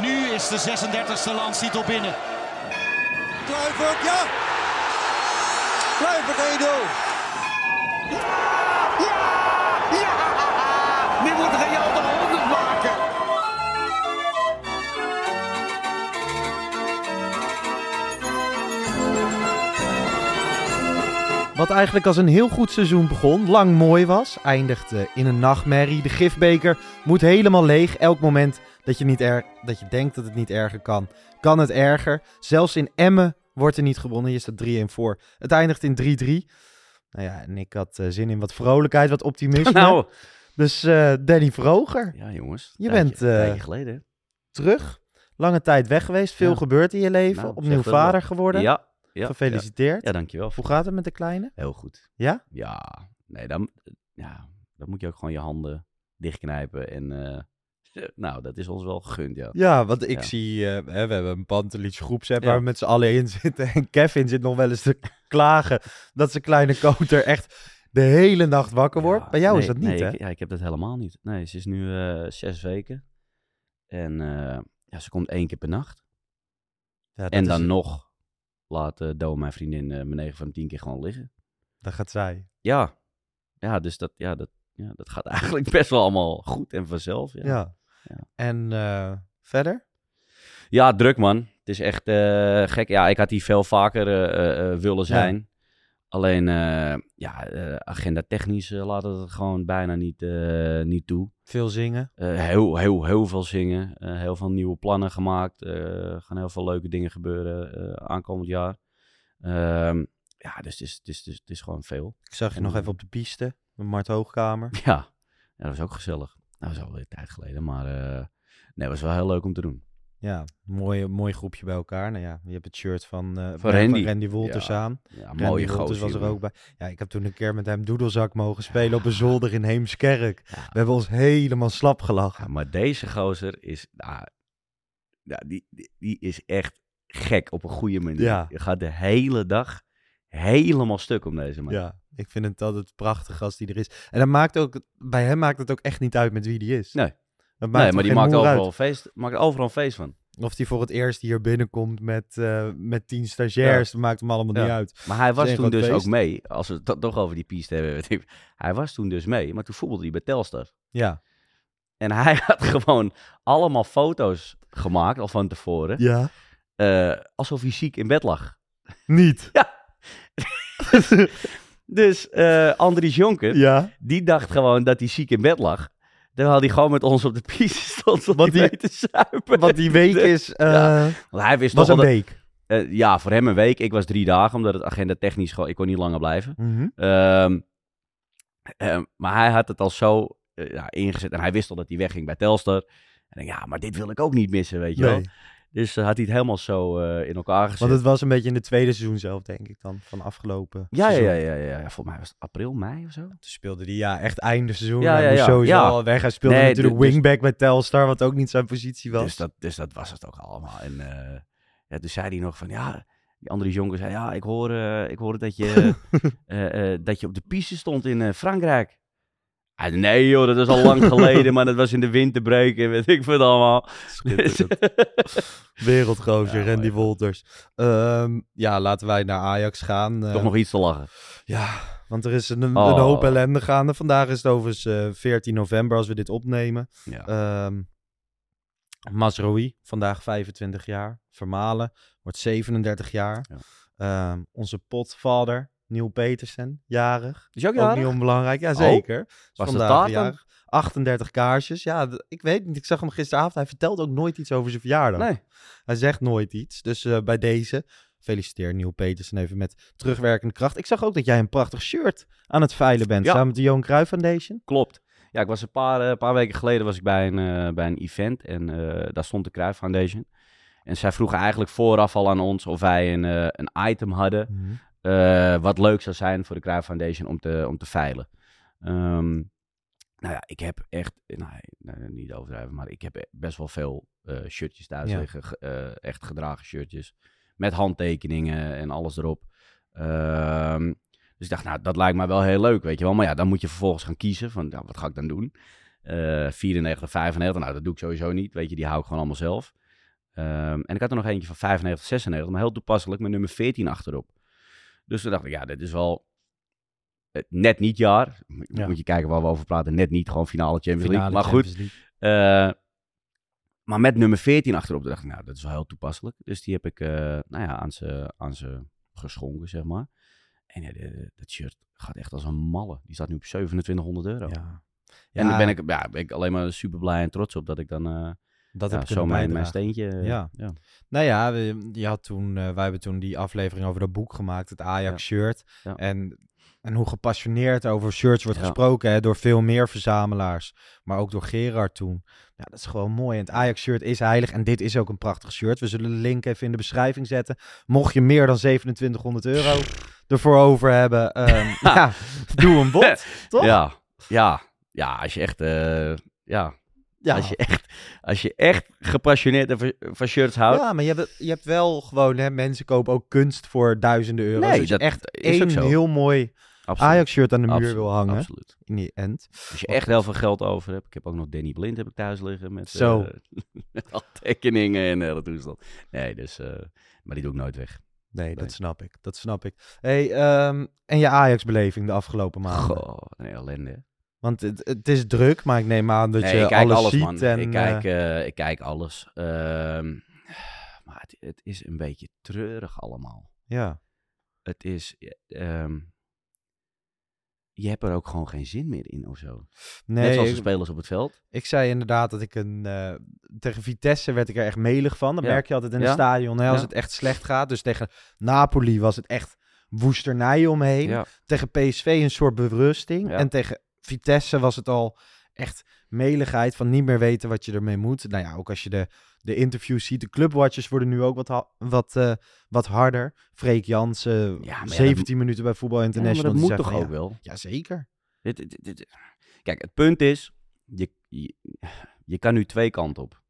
nu is de 36e landstitel binnen. Kluivert, ja! Kluivert 1-0. Nu moet Real de 100 maken. Wat eigenlijk als een heel goed seizoen begon, lang mooi was, eindigde in een nachtmerrie. De gifbeker moet helemaal leeg. Elk moment dat je, niet er, dat je denkt dat het niet erger kan, kan het erger. Zelfs in Emmen wordt er niet gewonnen. Je staat 3-1 voor. Het eindigt in 3-3. Nou ja, en ik had eh, zin in wat vrolijkheid, wat optimisme. Nou, Dus eh, Danny Vroger, ja jongens. Je Tijdje- bent, eh, tijdje geleden. terug. Lange tijd weg geweest, veel Ja. gebeurd in je leven. Nou, Opnieuw vader geworden. Ja, ja, Gefeliciteerd. Ja, ja, dankjewel. Hoe gaat het met de kleine? Heel goed. Ja? Ja, nee, dan, ja, dan moet je ook gewoon je handen dichtknijpen. En eh, nou, dat is ons wel gegund, ja. Ja, want ik Ja. zie, eh, hè, we hebben een Pantelich groepsapp Ja. waar we met z'n allen in zitten. En Kevin zit nog wel eens te klagen dat zijn kleine koter echt de hele nacht wakker wordt. Ja, Bij jou is dat niet, nee, hè? Ik, ja, ik heb dat helemaal niet. Nee, ze is nu eh, zes weken. En eh, ja, ze komt één keer per nacht. Dat En is- dan nog laat Do, mijn vriendin, mijn 9 van de 10 keer gewoon liggen. Dan gaat zij. Ja, ja dus dat, ja, dat, ja, dat gaat eigenlijk best wel allemaal goed en vanzelf. Ja. En eh, verder? Ja, druk man. Het is echt eh, gek. Ja, ik had hier veel vaker eh, willen zijn. Alleen, ja, agenda technisch laat het gewoon bijna niet, niet toe. Veel zingen. Heel, heel, heel veel zingen. heel veel nieuwe plannen gemaakt. Er gaan heel veel leuke dingen gebeuren aankomend jaar. Ehm, ja, dus het is, het, is, het, is, het is gewoon veel. Ik zag je nog even op de piste. Met Mart Hoogkamer. Ja, ja, dat was ook gezellig. Nou, dat is alweer een tijd geleden. Maar eh, nee, was wel heel leuk om te doen. Ja, mooi, mooi groepje bij elkaar. Nou ja, je hebt het shirt van, eh Van Randy. Randy Wolters Ja, aan. Ja, Randy mooie Wolters was er ook bij. Ja, ik heb toen een keer met hem doedelzak mogen spelen op een zolder in Heemskerk. Ja. We hebben ons helemaal slap gelachen. Maar deze gozer is, nou, ja, die, die, die is echt gek op een goede manier. Ja. Je gaat de hele dag helemaal stuk om deze man. Ja, ik vind het altijd prachtig als die er is. En dan maakt ook, bij hem maakt het ook echt niet uit met wie die is. Nee. Dat maakt Nee, maar die maakt overal, uit. feest, maakt overal een feest van. Of die voor het eerst hier binnenkomt met, eh, met tien stagiairs, dat maakt hem allemaal Ja. niet uit. Maar hij was toen dus feest. ook mee, als we het to- toch over die piste hebben. Hij was toen dus mee, maar toen voetbalde hij bij Telstar. Ja. En hij had gewoon allemaal foto's gemaakt, al van tevoren. Ja. eh, alsof hij ziek in bed lag. Niet. Dus eh Andries Jonker, Ja. die dacht gewoon dat hij ziek in bed lag. Terwijl hij gewoon met ons op de piste stond om die mee te zuipen. Want die week is, eh, Ja. Want hij wist was toch een dat- week. eh, ja, voor hem een week. Ik was drie dagen, omdat het agenda technisch gewoon... Ik kon niet langer blijven. Mhm. Ehm, ehm, maar hij had het al zo eh, ja, ingezet. En hij wist al dat hij wegging bij Telstar. En ik, ja, maar dit wil ik ook niet missen, weet je wel. Dus eh, had hij het helemaal zo eh, in elkaar gezet. want het was een beetje in het tweede seizoen zelf, denk ik dan, van afgelopen ja, ja, ja, ja, ja, ja. Volgens mij was het april, mei of zo. Toen speelde hij ja, echt einde seizoen. Ja, ja, ja. sowieso al weg. Hij speelde Nee, natuurlijk dus- wingback bij Telstar, wat ook niet zijn positie was. Dus dat, dus dat was het ook allemaal. En eh, ja, toen zei hij nog van, ja... Die andere jongen zei, ja, ik hoor, eh, ik hoor dat, je, dat je op de piste stond in Frankrijk. Ah, nee joh, dat is al lang geleden, maar dat was in de winterbreak en weet ik wat allemaal. Wereldgozer, Ja, Randy. Wolters. Ehm, ja, laten wij naar Ajax gaan. Eh, Toch nog iets te lachen. Ja, want er is een, een Oh. hoop ellende gaande. Vandaag is het overigens eh 14 november als we dit opnemen. Ja. Ehm, Masrowi, vandaag 25 jaar. Vermalen, wordt 37 jaar. Ja. Ehm, onze potvader, Neil Petersen, jarig. Is ook Ook jarig? niet onbelangrijk, ja zeker. Is Was vandaag jarig. 38 kaarsjes. Ja, ik weet niet. Ik zag hem gisteravond. Hij vertelt ook nooit iets over zijn verjaardag. Nee. Hij zegt nooit iets. Dus eh, bij deze, feliciteer Neil Petersen even met terugwerkende kracht. Ik zag ook dat jij een prachtig shirt aan het veilen bent. Ja. Samen met de Johan Cruijff Foundation. Klopt. Ja, ik was een paar, eh, paar weken geleden was ik bij een, eh, bij een event en daar stond de Cruijff Foundation. En zij vroegen eigenlijk vooraf al aan ons of wij een, een item hadden eh, wat leuk zou zijn voor de Cruijff Foundation om te, om te veilen. Ehm, nou ja, ik heb echt, nou, nee, niet overdrijven, maar ik heb best wel veel eh, shirtjes thuis Ja. liggen. eh, echt gedragen shirtjes. Met handtekeningen en alles erop. Ehm, dus ik dacht, nou, dat lijkt mij wel heel leuk, weet je wel. Maar ja, dan moet je vervolgens gaan kiezen van, ja, wat ga ik dan doen? Eh 94, 95, nou, dat doe ik sowieso niet. Weet je, die hou ik gewoon allemaal zelf. Ehm, en ik had er nog eentje van 95, 96, maar heel toepasselijk met nummer 14 achterop. Dus toen dacht ik, ja, dit is wel eh, net niet jaar. Moet Ja. moet je kijken waar we over praten. Net niet gewoon finale Champions League. Maar goed, League. eh, maar met nummer 14 achterop dacht ik, nou, dat is wel heel toepasselijk. Dus die heb ik, eh, nou ja, aan ze, aan ze geschonken, zeg maar. En ja, dat shirt gaat echt als een malle. Die staat nu op 2700 euro. Ja. En daar ben ik, ja, ben ik alleen maar super blij en trots op dat ik dan dat ja, heb ik zo mijn, mijn steentje... eh, Ja. ja. Nou ja, we, je had toen, eh, wij hebben toen die aflevering over dat boek gemaakt, het Ajax-shirt. Ja. En, en hoe gepassioneerd over shirts wordt gesproken hè, door veel meer verzamelaars. Maar ook door Gerard toen. Ja, dat is gewoon mooi. En het Ajax-shirt is heilig. En dit is ook een prachtig shirt. We zullen de link even in de beschrijving zetten. Mocht je meer dan 2700 euro ervoor over hebben, ehm, ja, doe een bod. Toch? Ja, ja, ja, als je echt, eh, ja, Ja. Als, je echt, als je echt gepassioneerd van, van shirts houdt. Ja, maar je hebt, je hebt wel gewoon, hè, mensen kopen ook kunst voor duizenden euro's. Nee, je dat echt is één zo. heel mooi. Ajax-shirt aan de muur Absoluut, wil hangen. Absoluut. In die end. Als je echt heel veel geld over hebt. Ik heb ook nog Danny Blind heb ik thuis liggen met, Zo. eh, met al tekeningen en hele toestand. Nee, dus, eh, maar die doe ik nooit weg. Nee, dat snap ik. Dat snap ik. Hey, ehm, en je Ajax-beleving de afgelopen maanden? Goh, nee, ellende. Want het, het is druk, maar ik neem aan dat Nee, je ik kijk alles, alles, ziet. man. En, ik, eh, kijk, eh, ik kijk alles. Ehm, maar het, het is een beetje treurig allemaal. ja. Het is... ehm, je hebt er ook gewoon geen zin meer in of zo. Nee, Net zoals de ik, spelers op het veld. ik zei inderdaad dat ik een... eh, tegen Vitesse werd ik er echt melig van. Dat Ja. merk je altijd in Ja. het stadion. Hè, als Ja. het echt slecht gaat. Dus tegen Napoli was het echt woesternij omheen. Tegen PSV een soort berusting. En tegen Vitesse was het al echt meligheid van niet meer weten wat je ermee moet. Nou ja, ook als je de, de interviews ziet. De clubwatches worden nu ook wat, wat, eh, wat harder. Freek Jansen, Ja, maar ja, 17 minuten bij Voetbal Ja, maar International. dat moet toch van, ook wel? Jazeker. Dit, dit, dit- Kijk, het punt is, je, je, je kan nu twee kanten op.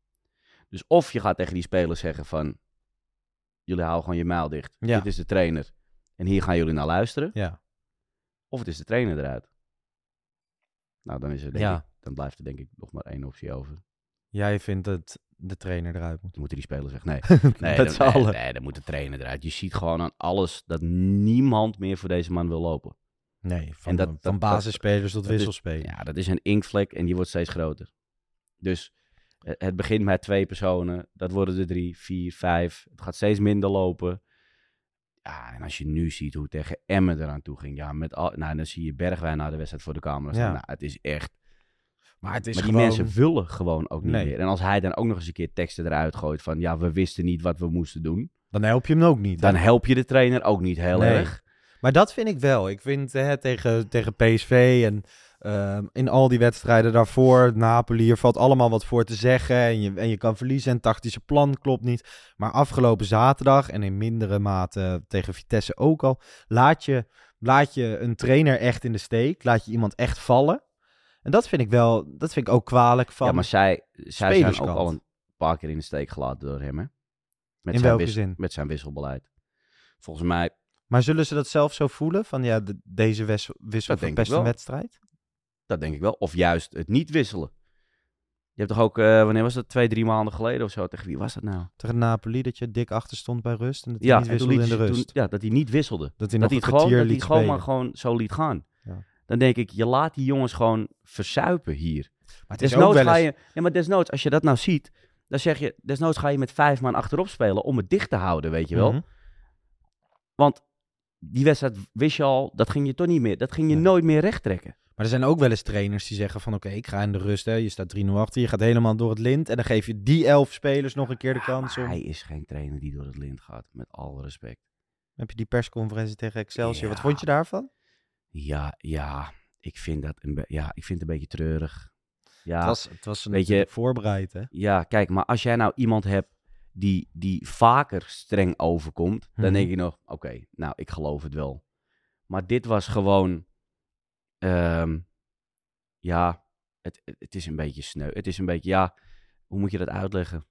Dus of je gaat tegen die spelers zeggen van, jullie houden gewoon je muil dicht. Dit is de trainer. En hier gaan jullie naar luisteren. Ja. Of het is de trainer eruit. Nou, dan, is er, denk Ja. ik, dan blijft er denk ik nog maar één optie over. Jij vindt dat de trainer eruit moet. Dan moeten die spelers zeggen, nee. Nee, Met dan, nee, nee, dan moet de trainer eruit. Je ziet gewoon aan alles dat niemand meer voor deze man wil lopen. Nee, van, En dat- van dat- basisspelers tot dat is- wisselspelers. Ja, dat is een inkvlek en die wordt steeds groter. Dus eh, het begint met twee personen, dat worden er drie, vier, vijf. Het gaat steeds minder lopen. Ja, en als je nu ziet hoe tegen Emmen eraan toe ging. Ja, met al, nou, dan zie je Bergwijn na de wedstrijd voor de camera staan. Ja. Nou, het is echt... Maar het is maar die gewoon... mensen willen gewoon ook niet Nee. meer. En als hij dan ook nog eens een keer teksten eruit gooit van... Ja, we wisten niet wat we moesten doen. Dan help je hem ook niet. Dan help je de trainer ook niet heel Nee. erg. Maar dat vind ik wel. Ik vind hè, tegen, tegen PSV en ehm, in al die wedstrijden daarvoor, Napoli, er valt allemaal wat voor te zeggen. En je, en je kan verliezen en het tactische plan klopt niet. Maar afgelopen zaterdag en in mindere mate tegen Vitesse ook al, laat je, laat je een trainer echt in de steek. Laat je iemand echt vallen. En dat vind ik wel, dat vind ik ook kwalijk van. ja, maar zij, zij zijn ook al een paar keer in de steek gelaten door hem, hè? Met In zijn welke zin? Met zijn wisselbeleid. Volgens mij, Maar zullen ze dat zelf zo voelen? Van ja, de- deze wissel, wissel Dat wel. wedstrijd? Dat denk ik wel. Of juist het niet wisselen. Je hebt toch ook, eh, wanneer was dat? Twee, drie maanden geleden of zo? Tegen wie was dat nou? Tegen Napoli, dat je dik achter stond bij rust en dat hij Ja, niet wisselde liet in de rust. toen- ja, dat hij niet wisselde. Dat hij Dat hij het gewoon, dat hij gewoon maar gewoon zo liet gaan. Ja. Dan denk ik, je laat die jongens gewoon versuipen hier. Maar het is ook Desnoods wel ga eens... je, ja, maar desnoods, als je dat nou ziet, Dan zeg je, desnoods ga je met vijf man achterop spelen om het dicht te houden, weet je wel. Mhm. Want die wedstrijd wist je al, dat ging je toch niet meer, dat ging je nooit meer recht trekken. Maar er zijn ook wel eens trainers die zeggen van... oké, ik ga in de rust, hè. je staat 3-0 achter, je gaat helemaal door het lint... en dan geef je die elf spelers nog een keer de Ja, kans om... hij is geen trainer die door het lint gaat, met alle respect. Heb je die persconferentie tegen Excelsior, wat vond je daarvan? Ja, ja, ik vind dat een, ja, ik vind het een beetje treurig. Ja, het was, het was weet je- natuurlijk voorbereid, hè? ja, kijk, maar als jij nou iemand hebt die, die vaker streng overkomt, Mhm. dan denk je nog, oké, nou, ik geloof het wel. Maar dit was gewoon, ehm, ja, het, het, is een beetje sneu. Het is een beetje, ja, hoe moet je dat uitleggen?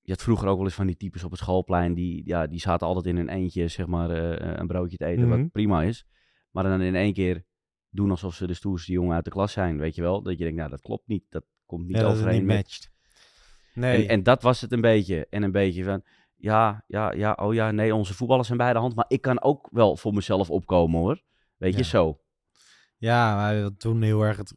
Je had vroeger ook wel eens van die types op het schoolplein, die, ja, die zaten altijd in hun eentje, zeg maar, eh, een broodje te eten, Mhm. wat prima is. Maar dan in één keer doen alsof ze de stoerste jongen uit de klas zijn, weet je wel? Dat je denkt, nou, dat klopt niet, dat komt niet ja, overeen niet matcht. Nee, En, en dat was het een beetje. En een beetje van, ja, ja, ja, oh ja, nee, onze voetballers zijn bij de hand. Maar ik kan ook wel voor mezelf opkomen hoor. Weet je, zo. Ja, maar toen heel erg... Het,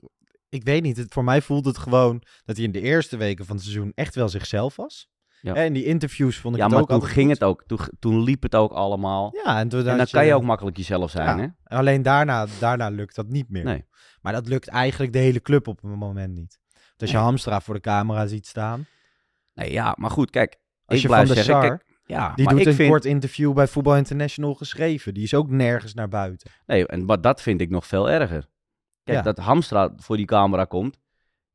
ik weet niet, het, voor mij voelt het gewoon... dat hij in de eerste weken van het seizoen echt wel zichzelf was. Ja. En die interviews vond ik Ja, het maar ook toen altijd ging goed. het ook. Toen, toen liep het ook allemaal. Ja, en, toen en dan kan je ook makkelijk jezelf zijn, Ja. hè? Alleen daarna, daarna lukt dat niet meer. Nee. Maar dat lukt eigenlijk de hele club op een moment niet. Want als je. Hamstra voor de camera ziet staan... Nee, ja, maar goed, kijk. Als je Van zeggen, Sar, kijk, ja, Die maar doet een vind, kort interview bij Voetbal International geschreven. Die is ook nergens naar buiten. Nee, en, maar dat vind ik nog veel erger. Kijk, Ja. dat Hamstra voor die camera komt,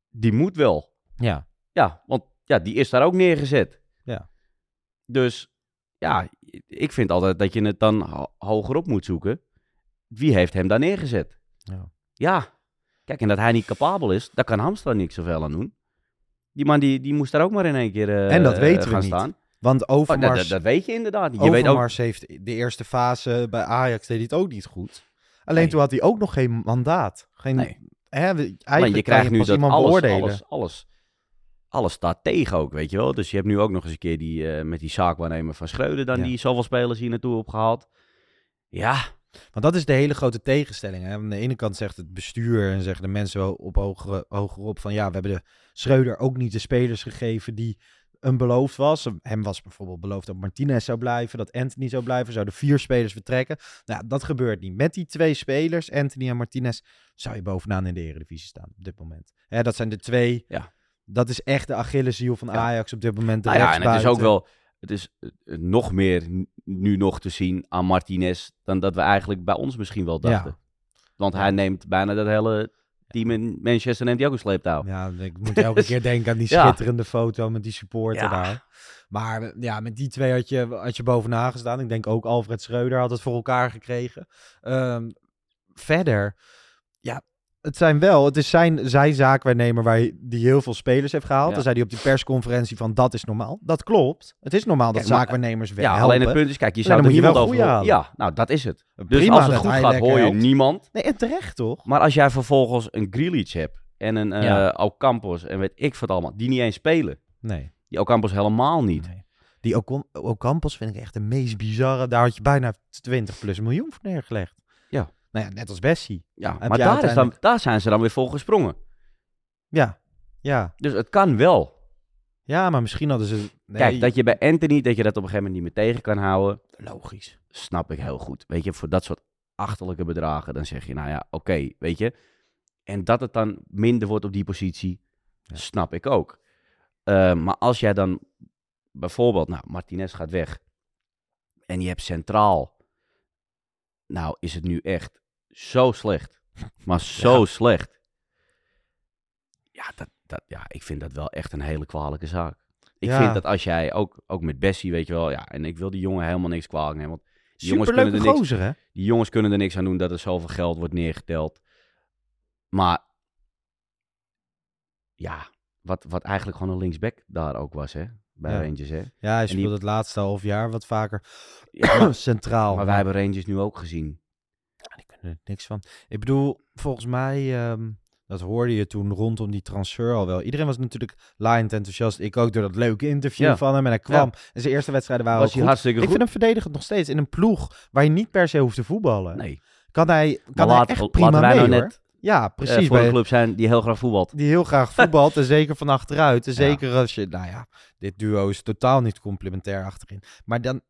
die moet wel. Ja. Ja, want ja, die is daar ook neergezet. Ja. Dus ja, ik vind altijd dat je het dan ho- hoger op moet zoeken. Wie heeft hem daar neergezet? Ja. Ja. Kijk, en dat hij niet capabel is, daar kan Hamstra niks zoveel aan doen. Die man die, die moest daar ook maar in één keer En dat weten eh, we gaan niet. staan. Want Oh, dat, Overmars, dat, weet je inderdaad niet. Je weet ook, Overmars heeft de eerste fase bij Ajax deed hij het ook niet goed. Alleen Nee. toen had hij ook nog geen mandaat. Geen, Nee. hè, maar je krijgt nu dat alles, beoordelen. alles, alles, alles staat tegen ook, weet je wel. Dus je hebt nu ook nog eens een keer die, eh, met die zaakwaarnemer van Schreuder dan Ja. die zoveel spelers hier naartoe opgehaald. Ja, Want dat is de hele grote tegenstelling. Hè? Aan de ene kant zegt het bestuur en zeggen de mensen wel op hogere, hogerop van ja, we hebben de Schreuder ook niet de spelers gegeven die een beloofd was. Hem was bijvoorbeeld beloofd dat Martinez zou blijven, dat Anthony zou blijven, zouden vier spelers vertrekken. Nou, dat gebeurt niet. Met die twee spelers, Anthony en Martinez, zou je bovenaan in de Eredivisie staan op dit moment. Hè, dat zijn de twee. Ja. Dat is echt de Achilleshiel van Ja. Ajax op dit moment. De nou ja, en het is ook wel, het is eh, nog meer nu nog te zien aan Martinez dan dat we eigenlijk bij ons misschien wel dachten. Want hij neemt bijna dat hele team in Manchester neemt hij ook een sleeptouw. Ja, ik moet elke keer denken aan die Ja. schitterende foto met die supporter Ja. daar. Maar ja, met die twee had je, had je bovenaan gestaan. Ik denk ook Alfred Schreuder had het voor elkaar gekregen. Ehm, verder, ja, het zijn wel, het is zijn, zijn zaakwaarnemer waar hij, die heel veel spelers heeft gehaald. Ja. Dan zei hij op die persconferentie van dat is normaal. Dat klopt. Het is normaal dat Kijk, zaakwaarnemers wel Ja, helpen. alleen het punt is, kijk, je zou er niemand wel over... halen. Ja, nou, dat is het. Dus als het goed gaat, hoor je helpt. niemand. Nee, en terecht toch? Maar als jij vervolgens een Grealish hebt en een eh Ja. Ocampos en weet ik wat allemaal, die niet eens spelen. Nee. Die Ocampos helemaal niet. Nee. Die Ocon- Ocampos vind ik echt de meest bizarre. Daar had je bijna 20 plus miljoen voor neergelegd. Nou ja, net als Bessie. Ja, Heb maar daar, is dan, daar zijn ze dan weer voor gesprongen. Ja. Ja. Dus het kan wel. Ja, maar misschien hadden ze... Nee, Kijk, dat je bij Anthony, dat je dat op een gegeven moment niet meer tegen kan houden, Logisch. snap ik heel goed. Weet je, voor dat soort achterlijke bedragen, dan zeg je, nou ja, oké, weet je. En dat het dan minder wordt op die positie, Ja. snap ik ook. Eh, maar als jij dan bijvoorbeeld, nou, Martinez gaat weg en je hebt centraal, nou is het nu echt zo slecht, maar zo Ja. slecht. Ja, dat, dat, ja, ik vind dat wel echt een hele kwalijke zaak. Ik Ja. vind dat als jij, ook, ook met Bessie, weet je wel, ja, en ik wil die jongen helemaal niks kwalijk nemen, want die jongens, kunnen er niks, gozer, hè? die jongens kunnen er niks aan doen dat er zoveel geld wordt neergeteld. Maar ja, wat, wat eigenlijk gewoon een linksback daar ook was, hè, bij Ja. Rangers, hè. Ja, hij die- speelde het laatste half jaar wat vaker Ja, centraal. maar wij hebben Rangers nu ook gezien. Er niks van. Ik bedoel, volgens mij, ehm, dat hoorde je toen rondom die transfer al wel. Iedereen was natuurlijk laaiend enthousiast. Ik ook door dat leuke interview Ja. van hem. En hij kwam. En zijn eerste wedstrijden waren Was ook hij goed. hartstikke Ik goed? vind hem verdedigend nog steeds in een ploeg waar je niet per se hoeft te voetballen. Nee. Kan hij, kan hij echt prima wij mee, nou net, Ja, eh, precies. voor bij- een club zijn die heel graag voetbalt. die heel graag voetbalt en zeker van achteruit. En Ja. zeker als je, nou ja, dit duo is totaal niet complementair achterin. Maar dan,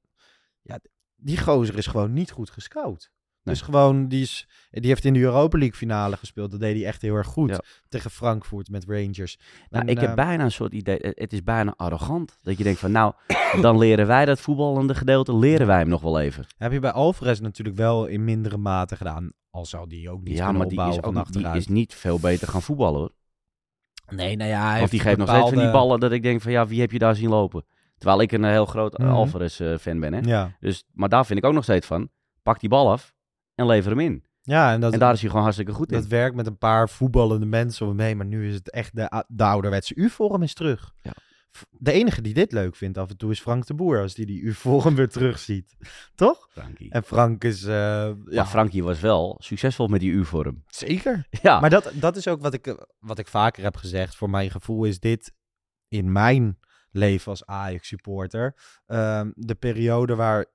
ja, die gozer is gewoon niet goed gescout. Dus gewoon, die, is, die heeft in de Europa League finale gespeeld. Dat deed hij echt heel erg goed. Ja. Tegen Frankfurt met Rangers. Nou, En, ik heb eh, bijna een soort idee, het het is bijna arrogant. Dat je denkt van, nou, dan leren wij dat voetballende gedeelte, leren wij hem nog wel even. Heb je bij Alvarez natuurlijk wel in mindere mate gedaan. Al zou die ook niet ja, kunnen maar die is, ook, die is niet veel beter gaan voetballen hoor. Nee, nou ja, hij Want die geeft nog steeds van die ballen dat ik denk van, ja, wie heb je daar zien lopen? Terwijl ik een eh, heel groot Mhm. Alvarez-fan ben, hè. Ja. Dus, maar daar vind ik ook nog steeds van, pak die bal af en lever hem in. ja, en dat, En daar is hij gewoon hartstikke goed in. dat werkt met een paar voetballende mensen om hem heen. Maar nu is het echt de, de ouderwetse U-vorm is terug. Ja. De enige die dit leuk vindt af en toe is Frank de Boer. Als die die U-vorm weer terugziet. Toch? Frankie. En Frank is... eh, ja, Maar Frankie was wel succesvol met die U-vorm. zeker. Ja, Maar dat, dat is ook wat ik, wat ik vaker heb gezegd. Voor mijn gevoel is dit in mijn leven als Ajax-supporter... ehm, de periode waar,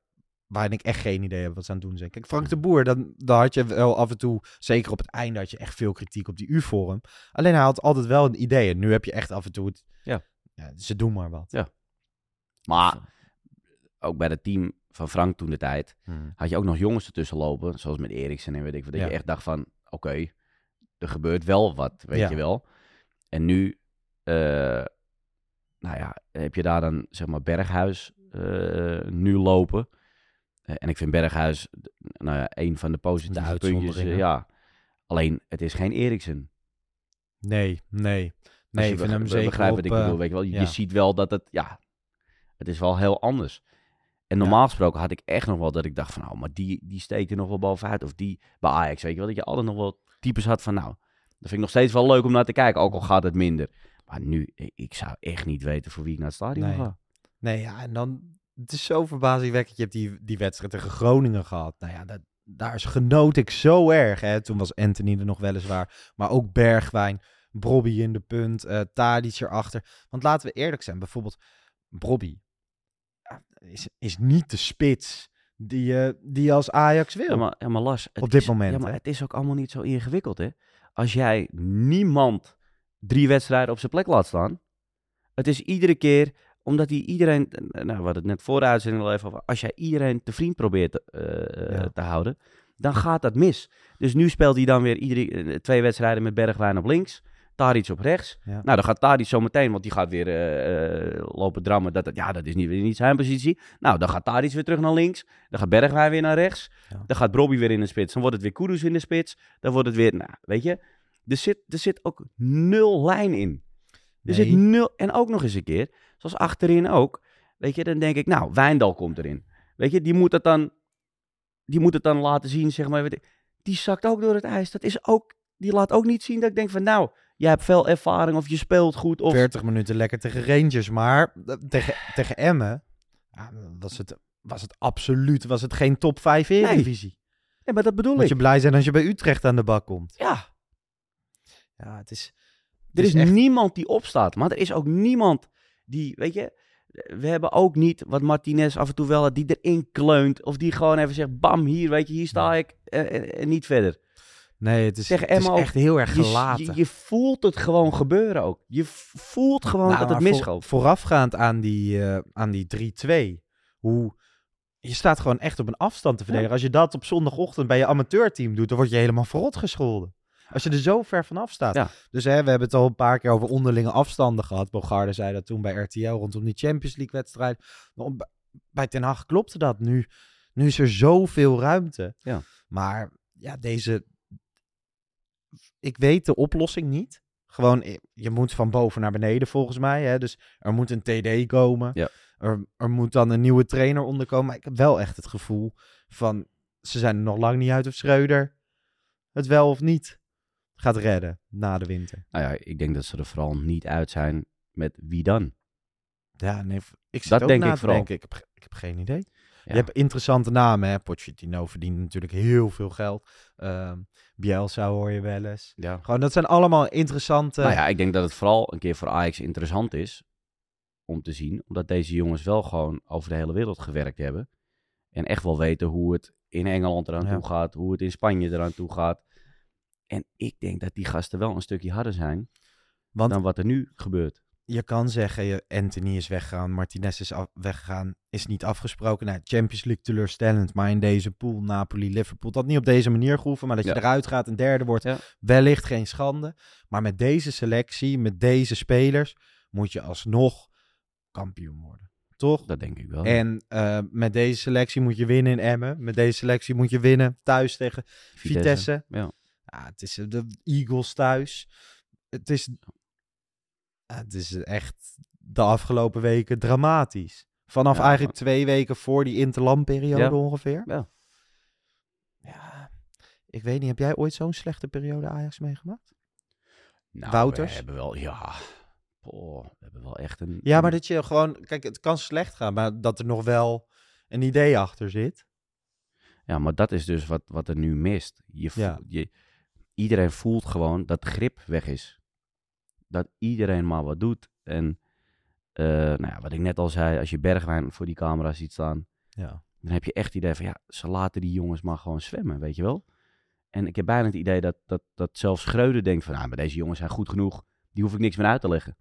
waarin ik echt geen idee heb wat ze aan het doen zijn. Kijk, Frank de Boer, dan, dan had je wel af en toe... Zeker op het einde had je echt veel kritiek op die U-vorm. Alleen hij had altijd wel een idee. En nu heb je echt af en toe het... Ja. ja ze doen maar wat. Ja. maar ook bij het team van Frank toen de tijd, Hmm. had je ook nog jongens ertussen lopen, zoals met Eriksen en weet ik wat, dat Ja. je echt dacht van, oké, er gebeurt wel wat, weet Ja. je wel. En nu, eh, nou ja, heb je daar dan zeg maar Berghuis eh, nu lopen. Eh, en ik vind Berghuis, nou ja, een van de positieve puntjes. eh, ja. Alleen, het is geen Eriksen. Nee, nee. Nee, je ik vind hem zeker begrijpt op, wat ik eh, bedoel, weet je wel. Je, ja. ziet wel dat het, ja, het is wel heel anders. En normaal gesproken had ik echt nog wel dat ik dacht van, nou, maar die, die steekt er nog wel bovenuit. Of die bij Ajax, weet je wel. Dat je altijd nog wel types had van, nou, dat vind ik nog steeds wel leuk om naar te kijken. Ook al gaat het minder. Maar nu, ik, ik zou echt niet weten voor wie ik naar het stadion Nee. ga. Nee, ja, en dan... Het is zo verbazingwekkend. Je hebt die, die wedstrijd tegen Groningen gehad. Nou ja, dat, daar is genoot ik zo erg. Hè. Toen was Anthony er nog weliswaar. Maar ook Bergwijn, Brobby in de punt, eh Tadic erachter. Want laten we eerlijk zijn. Bijvoorbeeld Brobby ja, is, is niet de spits die, je die je als Ajax wil. Ja, maar, ja, maar Lars, Op dit is- moment, Ja, maar hè? het is ook allemaal niet zo ingewikkeld, hè. Als jij niemand drie wedstrijden op zijn plek laat staan. Het is iedere keer, omdat hij iedereen, eh, nou, we hadden het net voor de uitzending al even over. Als jij iedereen te vriend probeert te, eh, Ja. te houden, dan gaat dat mis. Dus nu speelt hij dan weer iedere, eh, twee wedstrijden met Bergwijn op links. Tadic op rechts. Ja. Nou, dan gaat Tadic zo meteen, want die gaat weer eh, eh, lopen drammen. Dat, het- ja, dat is niet, niet zijn positie. Nou, dan gaat Tadic weer terug naar links. Dan gaat Bergwijn weer naar rechts. Ja. Dan gaat Brobby weer in de spits. Dan wordt het weer Kudus in de spits. Dan wordt het weer, nou, weet je. Er zit, er zit ook nul lijn in. Er zit Nee. nul, en ook nog eens een keer, zoals achterin ook. Weet je, dan denk ik, nou, Wijndal komt erin. Weet je, die moet het dan, die moet het dan laten zien, zeg maar. Die zakt ook door het ijs. Dat is ook, die laat ook niet zien dat ik denk van, nou, jij hebt veel ervaring of je speelt goed. Of, 40 minuten lekker tegen Rangers. Maar eh, tegen, tegen Emmen was, het, was het absoluut was het geen top 5 Eredivisie. Nee, maar dat bedoel Moet ik. je blij zijn als je bij Utrecht aan de bak komt. Ja, Ja, het is... Er is, is echt- niemand die opstaat. Maar er is ook niemand die, weet je... We hebben ook niet, wat Martinez af en toe wel had, die erin kleunt. Of die gewoon even zegt, bam, hier, weet je, hier sta ik. En, en- en niet verder. Nee, het is, het is ook. echt heel erg gelaten. je, je voelt het gewoon gebeuren ook. Je voelt gewoon Nou, dat het misgoopt. voorafgaand aan die, eh, aan die 3-2, hoe... Je staat gewoon echt op een afstand te verdedigen. Als je dat op zondagochtend bij je amateurteam doet, dan word je helemaal verrot gescholden. Als je er zo ver vanaf staat. Ja. Dus hè, we hebben het al een paar keer over onderlinge afstanden gehad. Bogarde zei dat toen bij RTL rondom die Champions League wedstrijd. Bij Ten Hag klopte dat. Nu, nu is er zoveel ruimte. Ja. Maar ja, deze... Ik weet de oplossing niet. Gewoon, je moet van boven naar beneden volgens mij. Hè? Dus er moet een TD komen. Ja. Er, er moet dan een nieuwe trainer onderkomen. Maar ik heb wel echt het gevoel van... Ze zijn er nog lang niet uit of Schreuder het wel of niet gaat redden na de winter. Nou ja, ik denk dat ze er vooral niet uit zijn met wie dan. Ja, nee, ik zit Dat ook denk na ik te vooral. denken. Ik heb, ik heb geen idee. Ja. Je hebt interessante namen, hè. Pochettino verdient natuurlijk heel veel geld. Ehm Bielsa hoor je wel eens. Ja. Gewoon, dat zijn allemaal interessante... Nou ja, ik denk dat het vooral een keer voor Ajax interessant is om te zien. Omdat deze jongens wel gewoon over de hele wereld gewerkt hebben. En echt wel weten hoe het in Engeland eraan Ja. toe gaat. Hoe het in Spanje eraan toe gaat. En ik denk dat die gasten wel een stukje harder zijn Want dan wat er nu gebeurt. je kan zeggen, Anthony is weggegaan, Martinez is af- weggegaan, is niet afgesproken. Nou, Champions League teleurstellend, maar in deze pool, Napoli, Liverpool, dat niet op deze manier gehoeven, maar dat je Ja. eruit gaat en derde wordt, Ja. wellicht geen schande. Maar met deze selectie, met deze spelers, moet je alsnog kampioen worden. Toch? Dat denk ik wel. En eh, met deze selectie moet je winnen in Emmen. Met deze selectie moet je winnen thuis tegen Vitesse. Ja. Ja, het is eh, de Eagles thuis. Het is, het is echt de afgelopen weken dramatisch. Vanaf Ja, eigenlijk twee weken voor die interlandperiode Ja. ongeveer. Ja. Ja, ik weet niet. Heb jij ooit zo'n slechte periode Ajax meegemaakt? Nou, Wouters? We hebben wel, ja. Poh, we hebben wel echt een. Ja, maar dat je gewoon... Kijk, het kan slecht gaan, maar dat er nog wel een idee achter zit. Ja, maar dat is dus wat, wat er nu mist. Je Ja. je, iedereen voelt gewoon dat grip weg is. Dat iedereen maar wat doet. En eh, nou ja, wat ik net al zei, als je Bergwijn voor die camera ziet staan, Ja. dan heb je echt het idee van ja, ze laten die jongens maar gewoon zwemmen, weet je wel. En ik heb bijna het idee dat, dat, dat zelfs Schreuder denkt van, nou, maar deze jongens zijn goed genoeg, die hoef ik niks meer uit te leggen.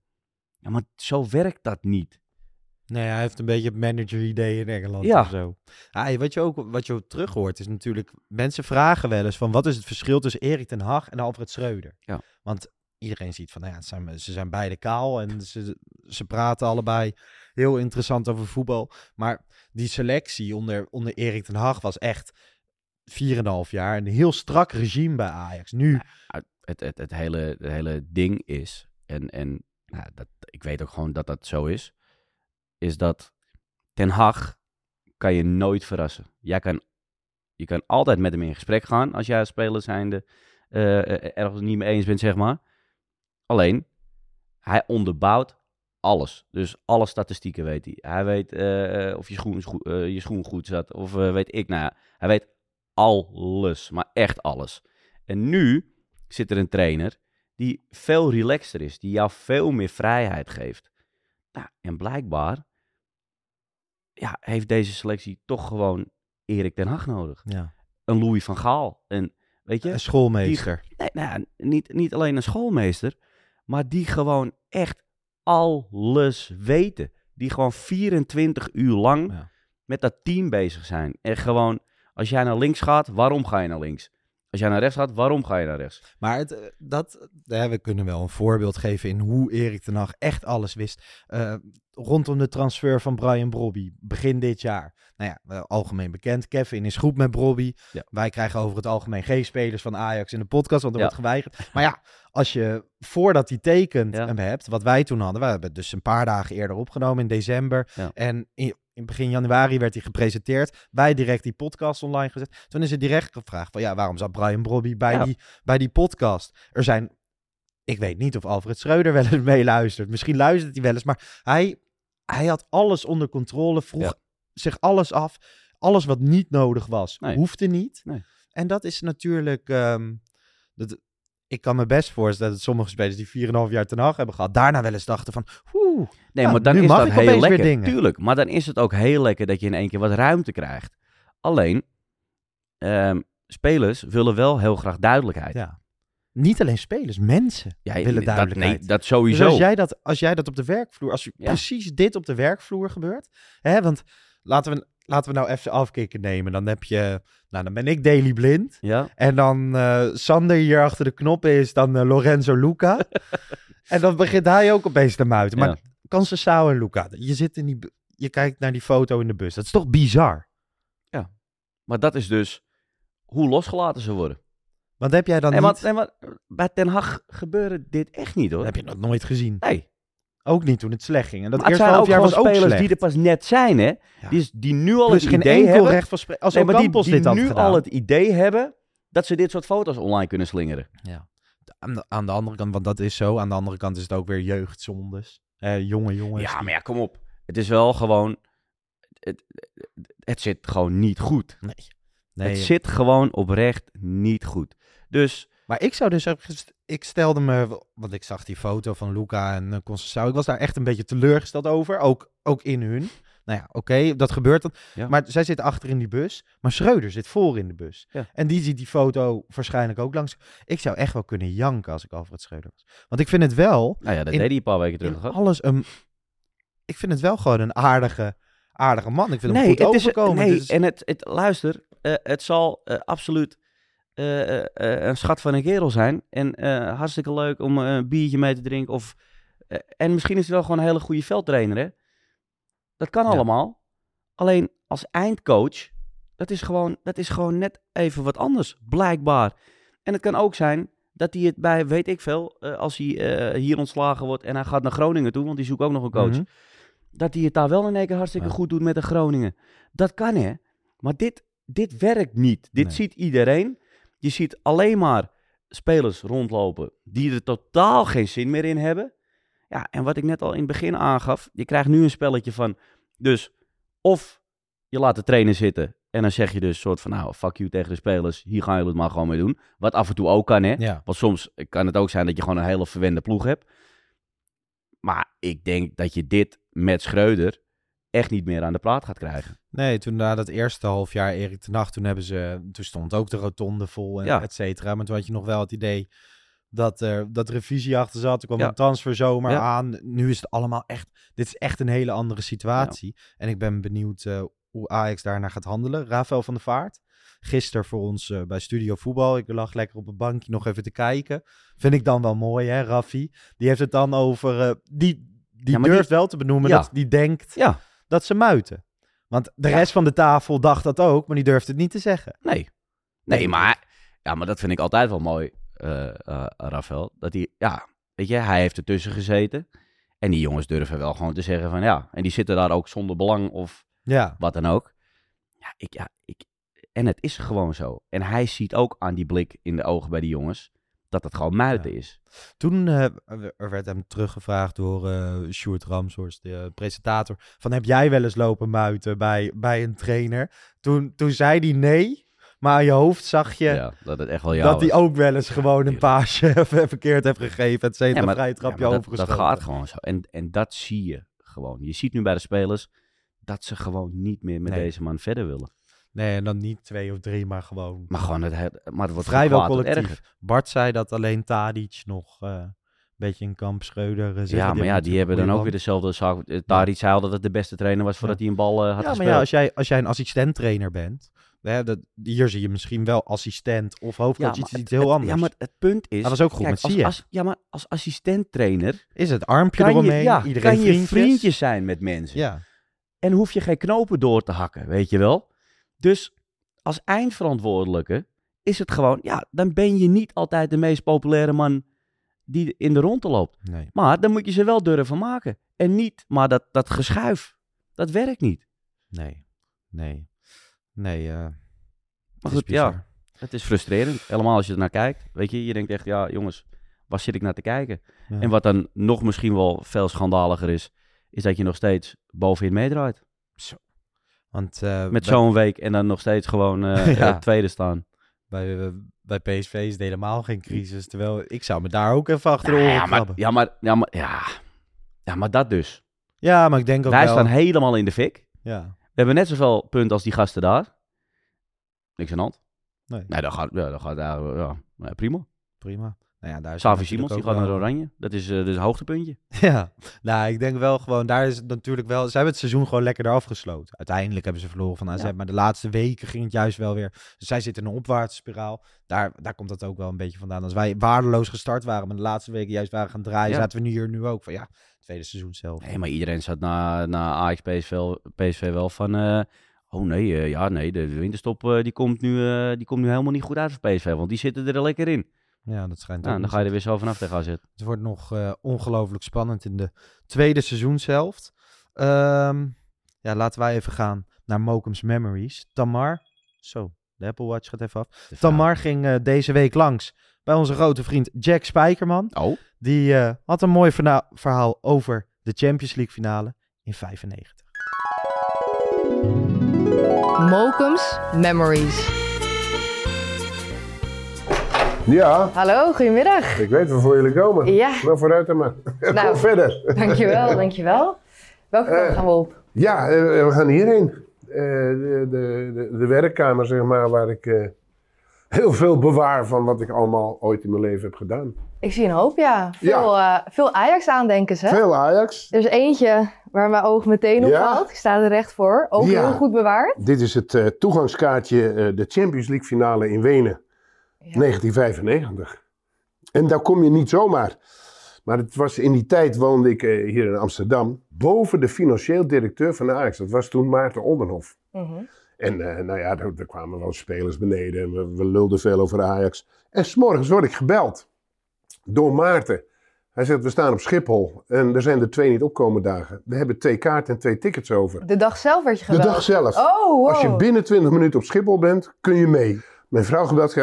Ja, maar zo werkt dat niet. Nee, hij heeft een beetje het manager-idee in Engeland Ja. of zo. Ah, wat je ook wat je ook terug hoort is natuurlijk... Mensen vragen wel eens van... wat is het verschil tussen Erik ten Hag en Alfred Schreuder? Ja. Want iedereen ziet van... Nou ja, zijn, ze zijn beide kaal en ze, ze praten allebei heel interessant over voetbal. Maar die selectie onder, onder Erik ten Hag was echt 4,5 jaar... een heel strak regime bij Ajax. Nu... het, het, het, hele, het hele ding is, en, en nou, dat, ik weet ook gewoon dat dat zo is, is dat Ten Hag kan je nooit verrassen. Jij kan, je kan altijd met hem in gesprek gaan als jij als speler zijnde eh, ergens niet mee eens bent, zeg maar. Alleen, hij onderbouwt alles. Dus alle statistieken weet hij. Hij weet eh, of je schoen, scho- je schoen goed zat, of weet ik, nou ja, hij weet alles, maar echt alles. En nu zit er een trainer die veel relaxter is, die jou veel meer vrijheid geeft. Nou, en blijkbaar ja, heeft deze selectie toch gewoon Erik ten Hag nodig. Ja. Een Louis van Gaal. En weet je, Een schoolmeester. nee, nou niet, niet alleen een schoolmeester, maar die gewoon echt alles weten. Die gewoon 24 uur lang Ja. met dat team bezig zijn. En gewoon, als jij naar links gaat, waarom ga je naar links? Als jij naar rechts gaat, waarom ga je naar rechts? Maar het, eh, dat, ja, we kunnen wel een voorbeeld geven in hoe Erik ten Hag echt alles wist. Eh, rondom de transfer van Brian Brobby, begin dit jaar. Nou ja, algemeen bekend. Kevin is goed met Brobby. Ja. Wij krijgen over het algemeen geen spelers van Ajax in de podcast, want er Ja. wordt geweigerd. Maar ja, als je voordat hij tekent Ja. hem hebt, wat wij toen hadden. We hebben het dus een paar dagen eerder opgenomen in december. Ja. En in, in begin januari werd hij gepresenteerd. Wij direct die podcast online gezet. Toen is er direct gevraagd van ja, waarom zat Brian Brobby bij, Ja. die, bij die podcast? Er zijn, ik weet niet of Alfred Schreuder wel eens meeluistert. Misschien luistert hij wel eens, maar hij, hij had alles onder controle, vroeg zich alles af. Alles wat niet nodig was, Nee. hoefde niet. Nee. En dat is natuurlijk, ehm, dat, ik kan me best voorstellen dat sommige spelers die 4,5 jaar ten Hag hebben gehad, daarna wel eens dachten van, oeh, Nee, maar dan is dat heel lekker. Tuurlijk, maar dan is het ook heel lekker dat je in één keer wat ruimte krijgt. Alleen, ehm, spelers willen wel heel graag duidelijkheid. ja. Niet alleen spelers, mensen Ja, willen dat- duidelijkheid. nee, dat Dus sowieso. als jij, dat, als jij dat op de werkvloer, als Ja. precies dit op de werkvloer gebeurt, hè, want laten we, laten we nou even afkicken nemen, dan heb je, nou dan ben ik Daily Blind Ja, en dan eh, Sander hier achter de knoppen is dan eh, Lorenzo Luca en dan begint hij ook opeens te muiten. Maar Ja. Conceição en Luca, je zit in die, je kijkt naar die foto in de bus, dat is toch bizar? maar dat is dus hoe losgelaten ze worden. Want heb jij dan Nee, niet, want, nee, maar bij Ten Hag gebeurde dit echt niet hoor. heb je nog nooit gezien? Nee, Ook niet toen het slecht ging. En dat maar eerste half jaar was ook spelers slecht. die er pas net zijn hè. Ja. Die, die nu al Plus het geen idee enkel hebben. recht van spreken. Als nee, maar die, dit nu gedaan. al het idee hebben dat ze dit soort foto's online kunnen slingeren. Aan de, aan de andere kant, want dat is zo. Aan de andere kant is het ook weer jeugdzondes. Eh, jonge jongens. Ja, maar ja, kom op. Het is wel gewoon... Het, het zit gewoon niet goed. Nee. nee het zit gewoon oprecht niet goed. Dus Maar ik zou dus... Ik stelde me... Want ik zag die foto van Luca en uh, Conceição. Ik was daar echt een beetje teleurgesteld over. Ook, ook in hun. Nou ja, oké, dat gebeurt dan. Ja. Maar zij zit achter in die bus. Maar Schreuder zit voor in de bus. Ja. En die ziet die foto waarschijnlijk ook langs. Ik zou echt wel kunnen janken als ik Alfred Schreuder was. Want ik vind het wel, Nou ja, dat In- deed hij een paar weken terug. alles een... Ik vind het wel gewoon een aardige, aardige man. Ik vind hem nee, goed het is, overkomen. nee Dus- en het, het, luister, eh, het zal eh, absoluut eh, eh, eh, een schat van een kerel zijn. En eh, hartstikke leuk om eh, een biertje mee te drinken. Of, eh, en misschien is hij wel gewoon een hele goede veldtrainer, hè? Dat kan Ja. allemaal. Alleen als eindcoach, dat is, gewoon, dat is gewoon net even wat anders, blijkbaar. En het kan ook zijn dat hij het bij, weet ik veel, eh, als hij eh, hier ontslagen wordt en hij gaat naar Groningen toe, want die zoekt ook nog een coach Mhm. dat hij het daar wel in één keer hartstikke Ja. goed doet met de Groningen. Dat kan hè. Maar dit, dit werkt niet. Dit Nee. ziet iedereen. Je ziet alleen maar spelers rondlopen die er totaal geen zin meer in hebben. Ja, en wat ik net al in het begin aangaf, je krijgt nu een spelletje van, dus of je laat de trainer zitten en dan zeg je dus soort van, nou, fuck you tegen de spelers, hier gaan jullie het maar gewoon mee doen. Wat af en toe ook kan, hè. Ja. Want soms kan het ook zijn dat je gewoon een hele verwende ploeg hebt. Maar ik denk dat je dit met Schreuder echt niet meer aan de praat gaat krijgen. Nee, toen na dat eerste half jaar Erik ten Nacht, toen hebben ze, toen stond ook de rotonde vol en Ja. et cetera. Maar toen had je nog wel het idee dat er dat er een visie achter zat. Er kwam Ja. een transferzomer Ja. aan. Nu is het allemaal echt, dit is echt een hele andere situatie. En ik ben benieuwd eh, hoe Ajax daarnaar gaat handelen. Rafael van der Vaart, gisteren voor ons eh, bij Studio Voetbal. Ik lag lekker op een bankje nog even te kijken. Vind ik dan wel mooi, hè, Raffi? Die heeft het dan over, eh, die, die Ja, durft die- wel te benoemen Ja. dat die denkt Ja, dat ze muiten. Want de Ja. rest van de tafel dacht dat ook, maar die durfde het niet te zeggen. nee. Nee, maar, ja, maar dat vind ik altijd wel mooi, eh, Rafael. Dat hij, ja, weet je, hij heeft ertussen gezeten. En die jongens durven wel gewoon te zeggen van ja. En die zitten daar ook zonder belang of Ja, wat dan ook. Ja, ik, ja, ik, en het is gewoon zo. En hij ziet ook aan die blik in de ogen bij die jongens dat het gewoon muiten Ja. is. toen eh, er werd hem teruggevraagd door eh Sjoerd Ramshorst, de eh, presentator, van heb jij wel eens lopen muiten bij, bij een trainer? Toen, toen zei hij nee, maar aan je hoofd zag je Ja, dat het echt wel dat hij ook wel eens gewoon een paasje verkeerd heeft gegeven, et cetera, Ja, maar- vrije Ja, trapje maar dat, dat gaat gewoon zo. En, en dat zie je gewoon. Je ziet nu bij de spelers dat ze gewoon niet meer met Nee. deze man verder willen. Nee, en dan niet twee of drie, maar gewoon Maar gewoon het, maar het wordt vrijwel collectief. Bart zei dat alleen Tadic nog eh, een beetje in kamp Schreuder eh. Ja, maar ja, die hebben dan ook weer een dezelfde zaak. Eh, Tadic zei al dat het de beste trainer was voordat hij een bal had. Ja, maar gespeeld. ja, als jij, als jij een assistent-trainer bent, hè, dat, hier zie je misschien wel assistent of hoofdcoach, maar iets, iets heel het- anders. Ja, maar het punt is... Dat was ook goed kijk, met als, als, Ja, maar als assistent-trainer Is het armpje je, eromheen, ja, iedereen kan je vriendjes? vriendjes zijn met mensen. Ja, En hoef je geen knopen door te hakken, weet je wel. Dus als eindverantwoordelijke is het gewoon, ja, dan ben je niet altijd de meest populaire man die in de ronde loopt. nee. Maar dan moet je ze wel durven maken. En niet, maar dat, dat geschuif, dat werkt niet. Nee, nee, nee. eh, Maar het is goed, ja, het is frustrerend. Helemaal als je er naar kijkt. Weet je, je denkt echt, ja jongens, waar zit ik naar te kijken? Ja. En wat dan nog misschien wel veel schandaliger is, is dat je nog steeds bovenin meedraait. Want eh, Met zo'n week en dan nog steeds gewoon eh, Ja. eh, tweede staan. bij, bij PSV is het helemaal geen crisis. Terwijl ik zou me daar ook even achter de Ja, maar, ja, maar, ja, maar, ja. ja, maar dat dus. Ja, maar ik denk ook Wij wel... staan helemaal in de fik. Ja, We hebben net zoveel punten als die gasten daar. Niks aan hand. nee, Nee, dat gaat, ja, dat gaat ja, prima. prima. Nou ja, daar is Savi het Simons, die gaat naar Oranje. Dat is, is een hoogtepuntje. Ja, nou, ik denk wel gewoon, daar is het natuurlijk wel... Ze hebben het seizoen gewoon lekker eraf gesloten. Uiteindelijk hebben ze verloren van AZ, Ja. maar de laatste weken ging het juist wel weer... Dus zij zitten in een opwaartse spiraal. Daar, daar komt dat ook wel een beetje vandaan. Als wij waardeloos gestart waren, maar de laatste weken juist waren gaan draaien, Ja. zaten we nu hier nu ook van, ja, tweede seizoen zelf. Nee, maar iedereen zat na, na Ajax PSV, wel- PSV wel van... eh, oh nee, eh, ja, nee, de winterstop die komt, nu, die komt nu helemaal niet goed uit voor PSV. Want die zitten er lekker in. Ja, dat schijnt Nou, ook dan ga je er weer zo vanaf tegen AZ. Het wordt nog eh, ongelooflijk spannend in de tweede seizoenshelft. Ehm ja, laten wij even gaan naar Mokum's Memories. Tamar, zo, de Apple Watch gaat even af. Tamar ging eh, deze week langs bij onze grote vriend Jack Spijkerman. Oh, Die eh, had een mooi verhaal over de Champions League finale in 95. Mokum's Memories. Ja, Hallo, goedemiddag. ik weet waarvoor jullie komen. Ja, Nou, vooruit dan maar. Nou. Kom verder. dankjewel, dankjewel. Welke kant Eh, gaan we op? Ja, eh, we gaan hierheen. Eh, de, de, de, de werkkamer, zeg maar, waar ik heel veel bewaar van wat ik allemaal ooit in mijn leven heb gedaan. Ik zie een hoop, ja. Veel, eh, veel Ajax-aandenkers, hè? Veel Ajax. Er is eentje waar mijn oog meteen op Ja. valt. Ik sta er recht voor. Ook Ja. heel goed bewaard. Dit is het toegangskaartje, de Champions League finale in Wenen, 1995. En daar kom je niet zomaar. Maar het was in die tijd woonde ik eh, hier in Amsterdam, boven de financieel directeur van de Ajax. Dat was toen Maarten Oldenhof. Mhm. En eh, nou ja, er, er kwamen wel spelers beneden en we, we lulden veel over Ajax. En s'morgens word ik gebeld door Maarten. Hij zegt, we staan op Schiphol en er zijn er twee niet opkomen dagen. We hebben twee kaarten en twee tickets over. De dag zelf werd je De gebeld. dag zelf. Oh, wow. Als je binnen 20 minuten op Schiphol bent, kun je mee. Mijn vrouw gebeld,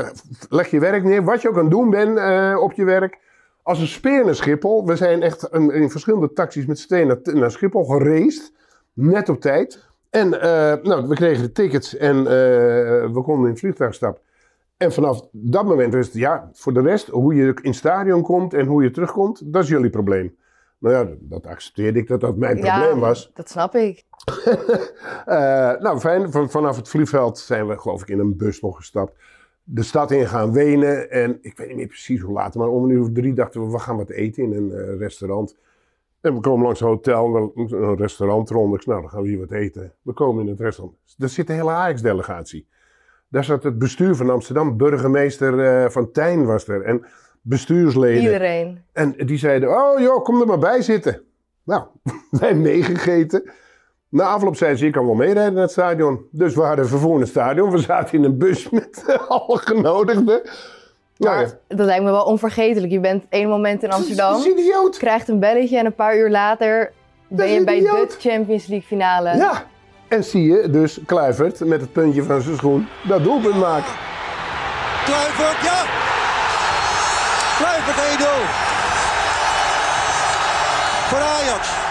leg je werk neer, wat je ook aan het doen bent eh, op je werk. Als een speer naar Schiphol. We zijn echt in verschillende taxis met z'n tweeën naar, Schiphol geraced. Net op tijd. En eh, nou, we kregen de tickets en eh, we konden in het vliegtuig stappen. En vanaf dat moment het, ja, voor de rest, hoe je in het stadion komt en hoe je terugkomt, dat is jullie probleem. Nou ja, dat accepteerde ik dat dat mijn ja, probleem was. dat snap ik. Eh, nou, fijn. Van- vanaf het vliegveld zijn we, geloof ik, in een bus nog gestapt. De stad in gaan wenen. En ik weet niet meer precies hoe laat, maar om een uur of drie dachten we, we gaan wat eten in een eh, restaurant. En we komen langs een hotel, een restaurant rond. Ik nou, dan gaan we hier wat eten. We komen in het restaurant. Daar zit de hele Ajax-delegatie. Daar zat het bestuur van Amsterdam. Burgemeester eh, Van Tijn was er. En bestuursleden. Iedereen. En die zeiden, oh joh, kom er maar bij zitten. Nou, wij meegegeten. Na afloop zeiden ze, je kan wel meerijden naar het stadion. Dus we hadden vervoer naar het stadion. We zaten in een bus met alle genodigden. Nou ja, Dat lijkt me wel onvergetelijk. Je bent één moment in Amsterdam. Dat is idioot. Krijgt een belletje en een paar uur later ben je bij idioot. de Champions League finale. ja. En zie je dus Kluivert met het puntje van zijn schoen dat doelpunt maken. Kluivert, ja! 1-0. Voor Ajax.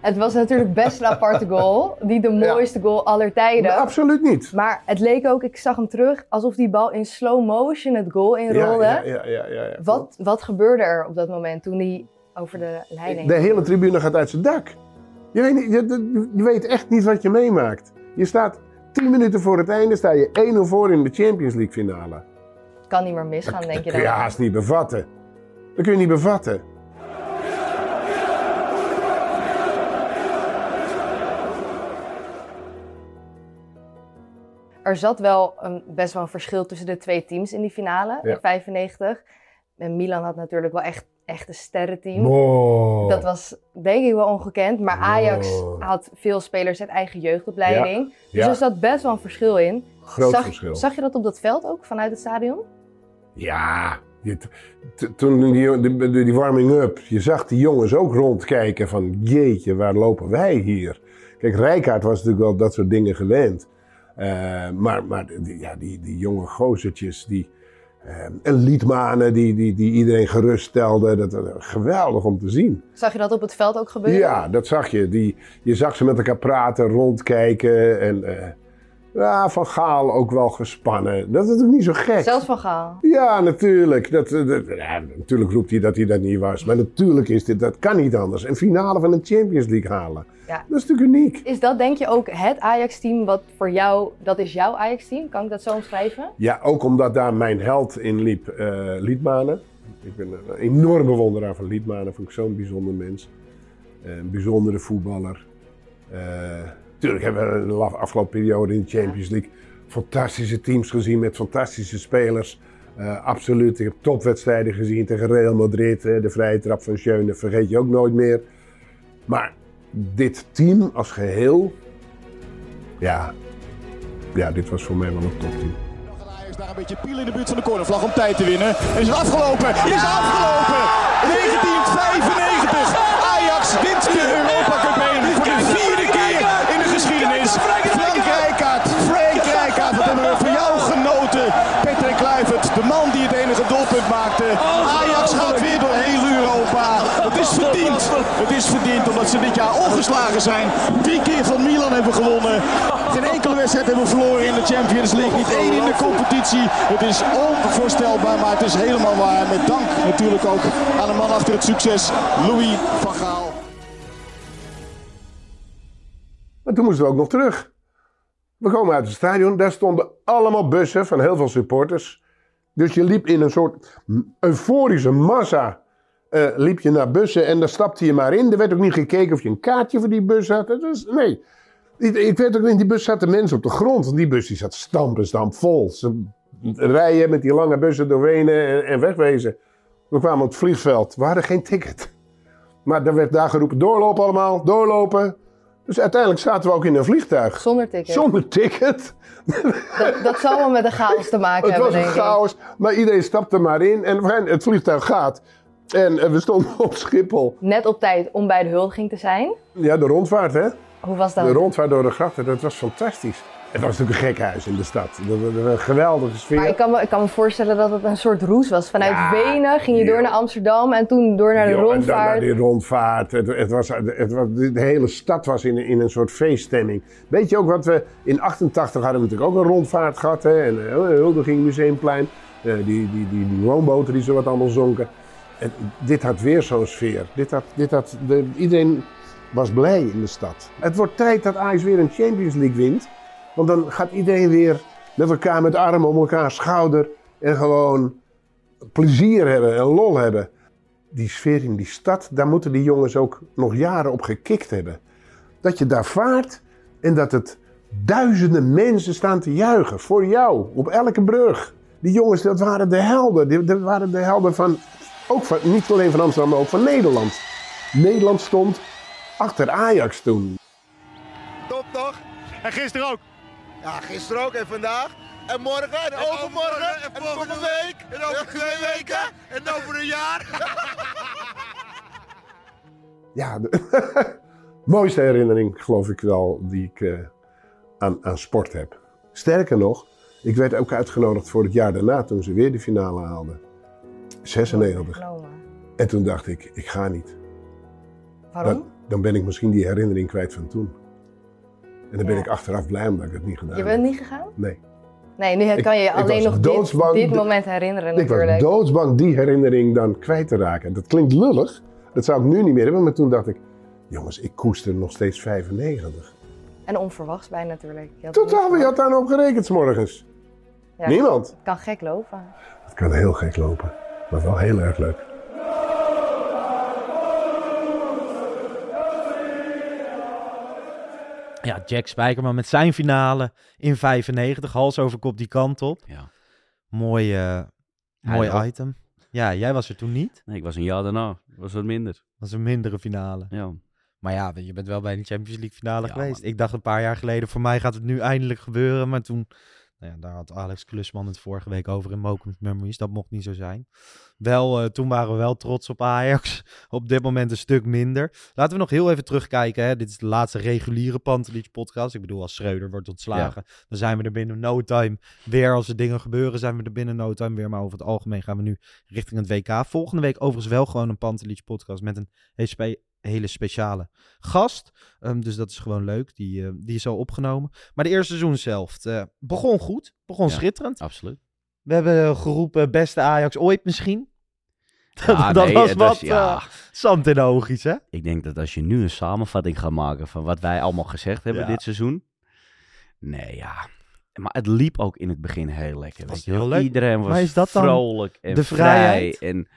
Het was natuurlijk best een aparte goal. Niet de mooiste goal aller tijden. absoluut niet. Maar het leek ook, ik zag hem terug, alsof die bal in slow motion het goal inrolde. Ja, ja, ja, ja, ja. Wat, wat gebeurde er op dat moment toen hij over de leiding De hele tribune gaat uit zijn dak. Je weet, je weet echt niet wat je meemaakt. Je staat 10 minuten voor het einde, sta je 1-0 voor in de Champions League finale. Kan niet meer misgaan, denk je Dat dan. kun je haast niet bevatten. Dat kun je niet bevatten. Er zat wel een, best wel een verschil tussen de twee teams in die finale Ja. in 95. En Milan had natuurlijk wel echt, echt een sterrenteam. Wow. Dat was denk ik wel ongekend. Maar Ajax Wow. had veel spelers uit eigen jeugdopleiding. Ja. Dus Ja. er zat best wel een verschil in. Groot zag, verschil. Zag je dat op dat veld ook, vanuit het stadion? Ja, toen die, die, die warming-up, je zag die jongens ook rondkijken van jeetje, waar lopen wij hier? Kijk, Rijkaard was natuurlijk wel dat soort dingen gewend. Eh, maar maar die, ja, die, die jonge gozertjes, die, eh, en Liedmanen die, die, die iedereen geruststelde, dat was geweldig om te zien. Zag je dat op het veld ook gebeuren? Ja, dat zag je. Die, je zag ze met elkaar praten, rondkijken en eh, ja, Van Gaal ook wel gespannen. Dat is natuurlijk niet zo gek. Zelfs van Gaal. Ja, natuurlijk. Dat, eh, dat- ja, natuurlijk roept hij dat hij dat niet was. Maar natuurlijk is dit, dat kan niet anders. Een finale van de Champions League halen. Ja. Dat is natuurlijk uniek. Is dat denk je ook het Ajax-team wat voor jou, dat is jouw Ajax-team? Kan ik dat zo omschrijven? Ja, ook omdat daar mijn held in liep, eh Liedmanen. Ik ben een enorm bewonderaar van Liedmanen. Vond ik zo'n bijzonder mens. Eh, Een bijzondere voetballer. Eh tuurlijk hebben we de afgelopen periode in de Champions League fantastische teams gezien met fantastische spelers. Eh, absoluut. Ik heb topwedstrijden gezien tegen Real Madrid. eh, de vrije trap van Schöne vergeet je ook nooit meer. Maar dit team als geheel, ja, ja dit was voor mij wel een topteam. Ajax daar een beetje piel in de buurt van de cornervlag om tijd te winnen. En is het afgelopen? Is het afgelopen? 1995. Ajax wint de Europa Cup 1 voor de vierde keer in de geschiedenis. Frank Rijkaard, Frank Rijkaard, wat hebben we van jou genoten. Patrick Kluivert, de man die het enige doelpunt maakte. Ajax gaat weer door heel Europa. Het is verdiend. Omdat ze dit jaar ongeslagen zijn. Drie keer van Milan hebben gewonnen. Geen enkele wedstrijd hebben verloren in de Champions League. Niet één in de competitie. Het is onvoorstelbaar, maar het is helemaal waar. Met dank natuurlijk ook aan de man achter het succes, Louis van Gaal. Maar toen moesten we ook nog terug. We komen uit het stadion, daar stonden allemaal bussen van heel veel supporters. Dus je liep in een soort euforische massa. Eh, liep je naar bussen en daar stapte je maar in. Er werd ook niet gekeken of je een kaartje voor die bus had. Nee. Ik, ik weet ook, in die bus zaten mensen op de grond. Die bus die zat stamp en stamp vol. Ze rijden met die lange bussen doorheen en, en wegwezen. We kwamen op het vliegveld. We hadden geen ticket. Maar er werd daar geroepen, doorlopen allemaal, doorlopen. Dus uiteindelijk zaten we ook in een vliegtuig. Zonder ticket. Zonder ticket. Dat, dat zal wel met de chaos te maken Het hebben, was een denk ik. chaos, maar iedereen stapte maar in en het vliegtuig gaat. En eh, we stonden op Schiphol. Net op tijd om bij de huldiging te zijn. Ja, de rondvaart hè. Hoe was dat? De rondvaart door de grachten, dat was fantastisch. Het was natuurlijk een gek huis in de stad. Een geweldige sfeer. Maar ik kan, me, ik kan me voorstellen dat het een soort roes was. Vanuit Ja, Wenen ging je door naar Amsterdam en toen door naar de en dan rondvaart. naar die rondvaart. Het, het was, het was, de hele stad was in, in een soort feeststemming. Weet je ook wat we in 88 hadden we natuurlijk ook een rondvaart gehad. Hè? En uh, Huldiging Museumplein. Uh, die, die, die, die woonboten die zo wat allemaal zonken. Dit had weer zo'n sfeer. Dit had, dit had, de, iedereen was blij in de stad. Het wordt tijd dat Ajax weer een Champions League wint. Want dan gaat iedereen weer met elkaar met armen om elkaar schouder. En gewoon plezier hebben en lol hebben. Die sfeer in die stad, daar moeten die jongens ook nog jaren op gekikt hebben. Dat je daar vaart en dat het duizenden mensen staan te juichen voor jou op elke brug. Die jongens, dat waren de helden. Dat waren de helden van, ook van, niet alleen van Amsterdam, maar ook van Nederland. Nederland stond achter Ajax toen. Top toch? En gisteren ook? Ja, gisteren ook en vandaag. En morgen en, overmorgen en, volgende week. En over twee weken. En over een jaar. ja, de mooiste herinnering geloof ik wel die ik uh, aan, aan sport heb. Sterker nog, ik werd ook uitgenodigd voor het jaar daarna toen ze weer de finale haalden. 96. En toen dacht ik, ik ga niet. Waarom? Dan, dan ben ik misschien die herinnering kwijt van toen. En dan ben ik achteraf blij omdat ik het niet gedaan Je heb. bent niet gegaan? Nee. Nee, nu kan je je alleen nog dit, dit moment herinneren ik natuurlijk. was doodsbang die herinnering dan kwijt te raken. Dat klinkt lullig. Dat zou ik nu niet meer hebben. Maar toen dacht ik, jongens, ik koester nog steeds 95. En onverwachts bij natuurlijk. Je Totaal, wie had daar nou op gerekend 's morgens? Ja, Niemand. Het kan gek lopen. Het kan heel gek lopen. Maar wel heel erg leuk. Ja, Jack Spijkerman met zijn finale in 95. Hals over kop die kant op. Ja. Mooi, uh, mooi ook. item. Ja, jij was er toen niet. Nee, ik was een jaar daarna. Was wat minder. Dat was een mindere finale. Ja. Maar ja, je bent wel bij de Champions League finale Ja, geweest. man. Ik dacht een paar jaar geleden, voor mij gaat het nu eindelijk gebeuren. Maar toen, nou ja, daar had Alex Klusman het vorige week over in Mokum Memories. Dat mocht niet zo zijn. Wel, uh, toen waren we wel trots op Ajax. Op dit moment een stuk minder. Laten we nog heel even terugkijken. Hè. Dit is de laatste reguliere Pantelich podcast. Ik bedoel, als Schreuder wordt ontslagen, ja. dan zijn we er binnen no time weer. Als er dingen gebeuren, zijn we er binnen no time weer. Maar over het algemeen gaan we nu richting het WK. Volgende week overigens wel gewoon een Pantelich podcast met een hele speciale gast. Um, dus dat is gewoon leuk. Die, uh, die is al opgenomen. Maar de eerste seizoen zelf uh, begon goed. Begon ja, schitterend. Absoluut. We hebben geroepen beste Ajax ooit misschien. Ja, dat nee, was wat ja. uh, zand in de oogjes, hè? Ik denk dat als je nu een samenvatting gaat maken van wat wij allemaal gezegd hebben Ja. dit seizoen. Nee, ja. Maar het liep ook in het begin heel lekker. was Weet je heel leuk. Iedereen was Maar is dat dan vrolijk en de vrij. vrijheid? En,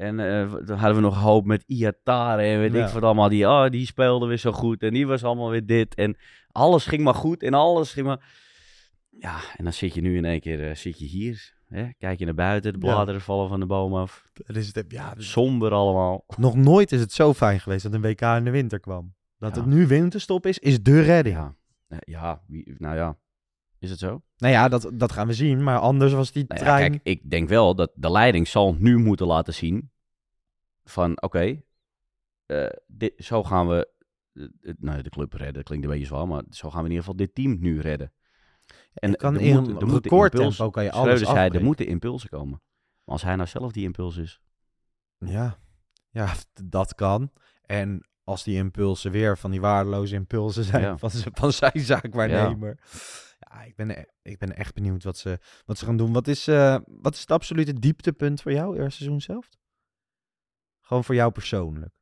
en eh, dan hadden we nog hoop met Iatare en weet Ja. ik wat allemaal. Die, oh, die speelde weer zo goed en die was allemaal weer dit. En alles ging maar goed en alles ging maar... Ja, en dan zit je nu in één keer eh, zit je hier. Hè? Kijk je naar buiten, de Ja. bladeren vallen van de boom af. Het is het, ja, Somber allemaal. nog nooit is het zo fijn geweest dat een WK in de winter kwam. Dat Ja. het nu winterstop is, is de redding. Ja, Eh, ja wie, nou ja. Is het zo? Nou ja, dat, dat gaan we zien. Maar anders was die Nou ja, trein... kijk, ik denk wel dat de leiding zal nu moeten laten zien van oké, eh, dit, zo gaan we het- nou, de club redden. Dat klinkt een beetje zwaar, maar zo gaan we in ieder geval dit team nu redden. En kan er in moet- er moeten recordtempo impuls- kan je alles zei, er moeten impulsen komen. Maar als hij nou zelf die impuls is. Ja. ja, dat kan. En als die impulsen weer van die waardeloze impulsen zijn Ja. van, van zijn zaakwaarnemer. Ja, ik, ben, e- ik ben echt benieuwd wat ze, wat ze gaan doen. Wat is, eh, wat is het absolute dieptepunt voor jou, eerste seizoen zelf? Gewoon voor jou persoonlijk.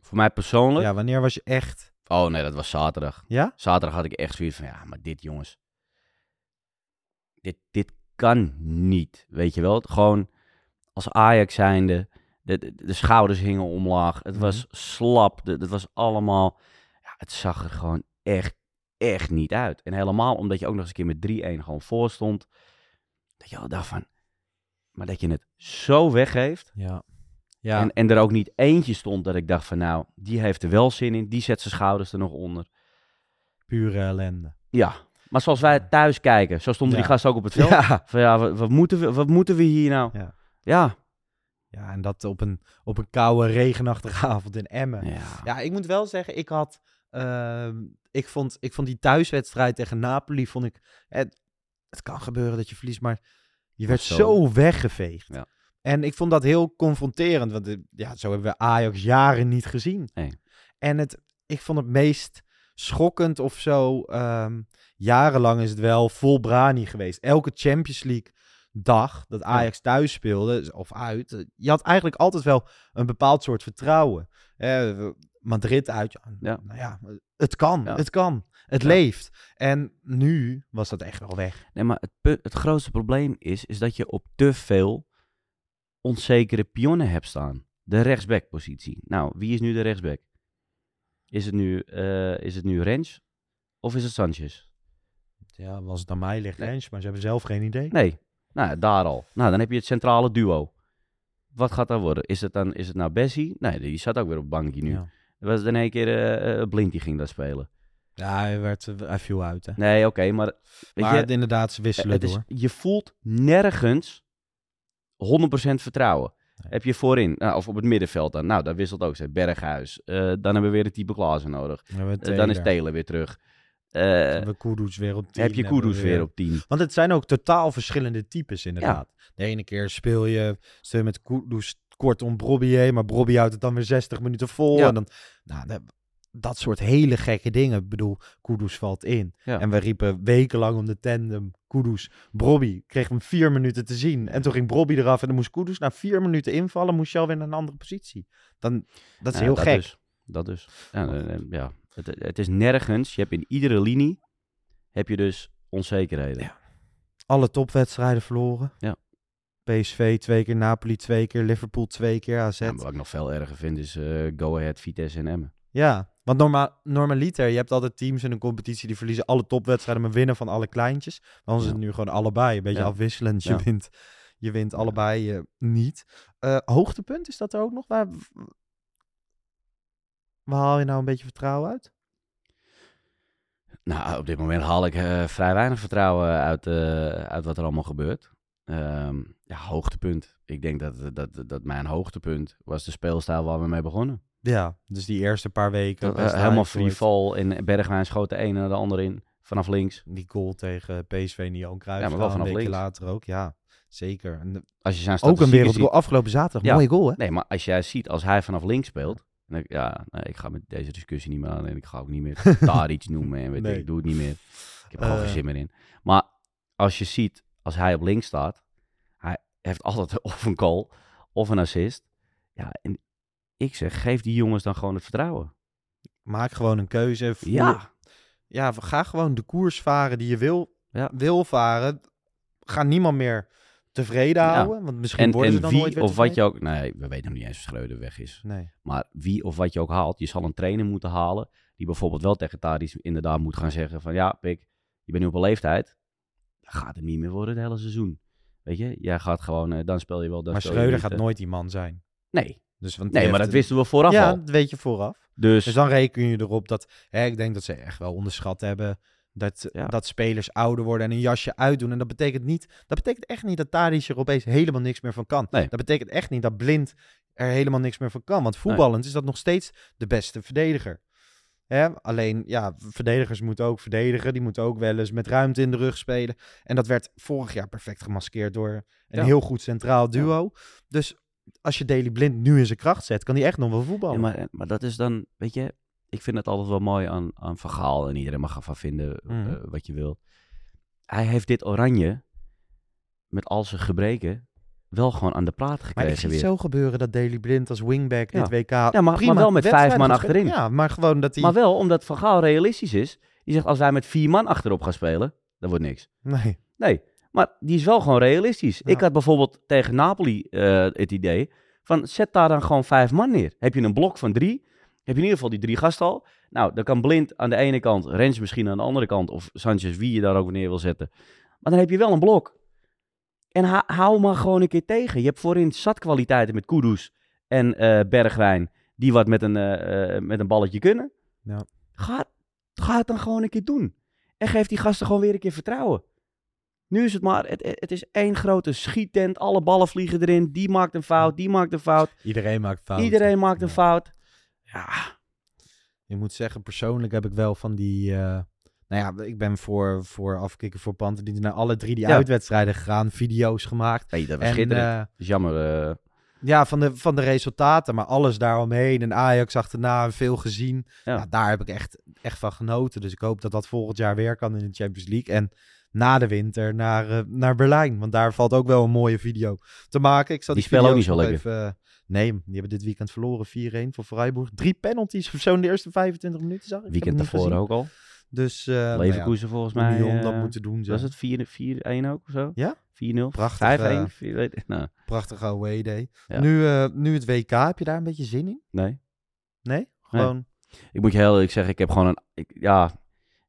Voor mij persoonlijk? Ja, wanneer was je echt... Oh nee, dat was zaterdag. Ja? Zaterdag had ik echt zoiets van, ja, maar dit jongens. Dit, dit kan niet, weet je wel. Gewoon als Ajax zijnde, de, de, de schouders hingen omlaag. Het was slap, de- het was allemaal... Ja, het zag er gewoon echt, echt niet uit. En helemaal omdat je ook nog eens een keer met 3-1 gewoon voor stond. Dat je al dacht van... Maar dat je het zo weggeeft. Ja. Ja. En, en er ook niet eentje stond dat ik dacht van nou, die heeft er wel zin in. Die zet zijn schouders er nog onder. Pure ellende. Ja, maar zoals wij thuis kijken, zo stonden Ja. die gasten ook op het veld. Ja. Van ja, wat, wat moeten we, wat moeten we hier nou? Ja. Ja. Ja, en dat op een, op een koude, regenachtige avond in Emmen. Ja, ik moet wel zeggen, ik had... ehm, ik, vond, ik vond die thuiswedstrijd tegen Napoli, vond ik... Het, het kan gebeuren dat je verliest, maar je werd zo. zo, weggeveegd. Ja. En ik vond dat heel confronterend, want eh, ja, zo hebben we Ajax jaren niet gezien. Nee. En het, ik vond het meest schokkend of zo. ehm, jarenlang is het wel vol brani geweest. Elke Champions League dag dat Ajax thuis speelde, of uit, eh, je had eigenlijk altijd wel een bepaald soort vertrouwen. Eh, Madrid uit, ja, nou ja, het kan, Ja. het kan, het Ja. leeft. En nu was dat echt wel weg. Nee, maar het, het grootste probleem is, is dat je op te veel onzekere pionnen hebt staan. De rechtsbackpositie. Nou, wie is nu de rechtsback? Is het nu, eh is het nu Rens of is het Sanchez? Ja, was het aan mij ligt Rens, maar ze hebben zelf geen idee. Nee, nou, daar al. Nou, dan heb je het centrale duo. Wat gaat dat worden? Is het dan is het nou Bessie? Nee, die zat ook weer op bankje nu. Ja. Er was in één keer eh, eh, Blind die ging daar spelen. Ja, hij, werd, hij viel uit. Hè. Nee, oké, maar... Weet maar je, het- inderdaad, ze wisselen het is- door. je voelt nergens 100% vertrouwen. Heb je voorin, nou, of op het middenveld dan. Nou, daar wisselt ook ze. Berghuis. Eh, dan hebben we weer een type Klaassen nodig. Dan is. Taylor weer terug. Hebben we Kudus weer op 10. heb je Kudus weer op 10. Want het zijn ook totaal verschillende types inderdaad. De ene keer speel je, speel je met Kudus kort om Brobbier, maar Brobby houdt het dan weer 60 minuten vol. Ja. En dan, nou, dat, soort hele gekke dingen. Ik bedoel, Kudus valt in. Ja. En we riepen wekenlang om de tandem Kudus, Brobby. Kreeg hem vier minuten te zien. En toen ging Brobby eraf en dan moest Kudus na vier minuten invallen, moest je alweer naar een andere positie. Dan, dat is Ja, heel dat gek. Dus, dat dus. Ja, eh, eh, ja. Het, het is nergens. Je hebt in iedere linie heb je dus onzekerheden. Alle topwedstrijden verloren. Ja. PSV twee keer, Napoli twee keer, Liverpool twee keer, AZ. Ja, wat ik nog veel erger vind is eh, Go Ahead, Vitesse en Emmen. Ja, want norma normaliter, je hebt altijd teams in een competitie die verliezen alle topwedstrijden, maar winnen van alle kleintjes. Maar dan is het nu gewoon allebei, een beetje Ja. afwisselend. Je wint, je wint allebei eh, niet. Eh, hoogtepunt, is dat er ook nog? Waar, waar haal je nou een beetje vertrouwen uit? Nou, op dit moment haal ik eh, vrij weinig vertrouwen uit, uit wat er allemaal gebeurt. Ehm, ja, hoogtepunt. Ik denk dat, dat, dat mijn hoogtepunt was de speelstijl waar we mee begonnen. Ja, dus die eerste paar weken. Dat, eh, helemaal free fall en Bergwijn schoot de ene naar de andere in, vanaf links. Die goal tegen PSV en Johan Cruijff. Ja, maar wel een vanaf weekje links. later ook, ja. Zeker. En de- Als je zijn ook een wereldgoal afgelopen zaterdag. Ja. Mooie goal, hè? Nee, maar als jij ziet, als hij vanaf links speelt. Dan ja, nee, ik ga met deze discussie niet meer aan. En ik ga ook niet meer daar iets noemen. En weet Nee. ik, ik doe het niet meer. Ik heb er gewoon Eh. geen zin meer in. Maar als je ziet, als hij op links staat. Heeft altijd of een goal of een assist. Ja, en ik zeg, geef die jongens dan gewoon het vertrouwen. Maak gewoon een keuze. Voer- Ja. Ja, ga gewoon de koers varen die je wil, Ja. wil varen. Ga niemand meer tevreden Ja. houden. Want misschien en, worden en ze dan wie nooit of wat je ook... Nee, we weten nog niet eens of Schreuder weg is. Nee. Maar wie of wat je ook haalt, je zal een trainer moeten halen... die bijvoorbeeld wel tegen Tadic inderdaad moet gaan zeggen van... ja, Pik, je bent nu op een leeftijd. Dat gaat het niet meer worden het hele seizoen. Weet je, jij gaat gewoon... eh, dan speel je wel... Dan Maar Schreuder gaat eh. nooit die man zijn. Nee. Dus, want Nee, maar dat wisten we vooraf ja, al. dat weet je vooraf. Dus- Dus dan reken je erop dat... Hè, ik denk dat ze echt wel onderschat hebben... Dat, dat spelers ouder worden en een jasje uitdoen. En dat betekent niet... Dat betekent echt niet dat Tadic er opeens helemaal niks meer van kan. Nee. Dat betekent echt niet dat Blind er helemaal niks meer van kan. Want voetballend is dat nog steeds de beste verdediger. Hè? Alleen, ja, verdedigers moeten ook verdedigen. Die moeten ook wel eens met ruimte in de rug spelen. En dat werd vorig jaar perfect gemaskeerd door een Ja. heel goed centraal duo. Dus als je Daily Blind nu in zijn kracht zet, kan hij echt nog wel voetballen. Ja, maar, maar dat is dan, weet je, ik vind het altijd wel mooi aan, aan Van Gaal. En iedereen mag ervan vinden eh, Mhm. wat je wil. Hij heeft dit oranje, met al zijn gebreken, wel gewoon aan de praat Maar ik gekregen zie weer. het zo gebeuren dat Daily Blind als wingback dit WK... Ja, maar- maar prima wel met vijf man achterin. Ja, maar gewoon dat hij... Maar wel omdat Van Gaal realistisch is. Die zegt, als wij met vier man achterop gaan spelen, dan wordt niks. Nee. Nee, maar die is wel gewoon realistisch. Ik had bijvoorbeeld tegen Napoli eh, het idee van zet daar dan gewoon vijf man neer. Heb je een blok van drie, heb je in ieder geval die drie gasten al. Nou, dan kan Blind aan de ene kant, Rens misschien aan de andere kant of Sanchez, wie je daar ook neer wil zetten. Maar dan heb je wel een blok. En ha- hou maar gewoon een keer tegen. Je hebt voorin zat kwaliteiten met Kudus en eh, Bergwijn die wat met een, eh, eh, met een balletje kunnen. Ja. Ga, ga het dan gewoon een keer doen. En geef die gasten gewoon weer een keer vertrouwen. Nu is het maar, het, het is één grote schiettent. Alle ballen vliegen erin. Die maakt een fout, die maakt een fout. Iedereen maakt fouten. Iedereen maakt een fout. Ik moet zeggen, persoonlijk heb ik wel van die... nou ja, ik ben voor, voor afkikken voor Panterdienst naar alle drie die Ja. uitwedstrijden gegaan. Video's gemaakt. Nee, dat was En, eh, is jammer. eh, Ja, van de, van de resultaten, maar alles daaromheen. En Ajax achterna en veel gezien. Ja. daar heb ik echt, echt van genoten. Dus ik hoop dat dat volgend jaar weer kan in de Champions League. En na de winter naar, eh, naar Berlijn. Want daar valt ook wel een mooie video te maken. Ik zal Die die, spelen ook niet zo nog lekker. Even, eh, nee, die hebben dit weekend verloren 4-1 voor Freiburg. Drie penalties of zo in de eerste 25 minuten zag ik. Weekend daarvoor ook al. Dus, nou Leverkusen volgens mij. Union dat eh, moeten doen. Was ze. het 4 4-1 ook of zo? Ja? 4-0? Prachtig, 5-1? eh, nou, Prachtige away day. Ja. Nu, nu het WK, heb je daar een beetje zin in? nee. Nee? Gewoon... Ik moet je heel eerlijk zeggen, ik heb gewoon een... Ik, ja,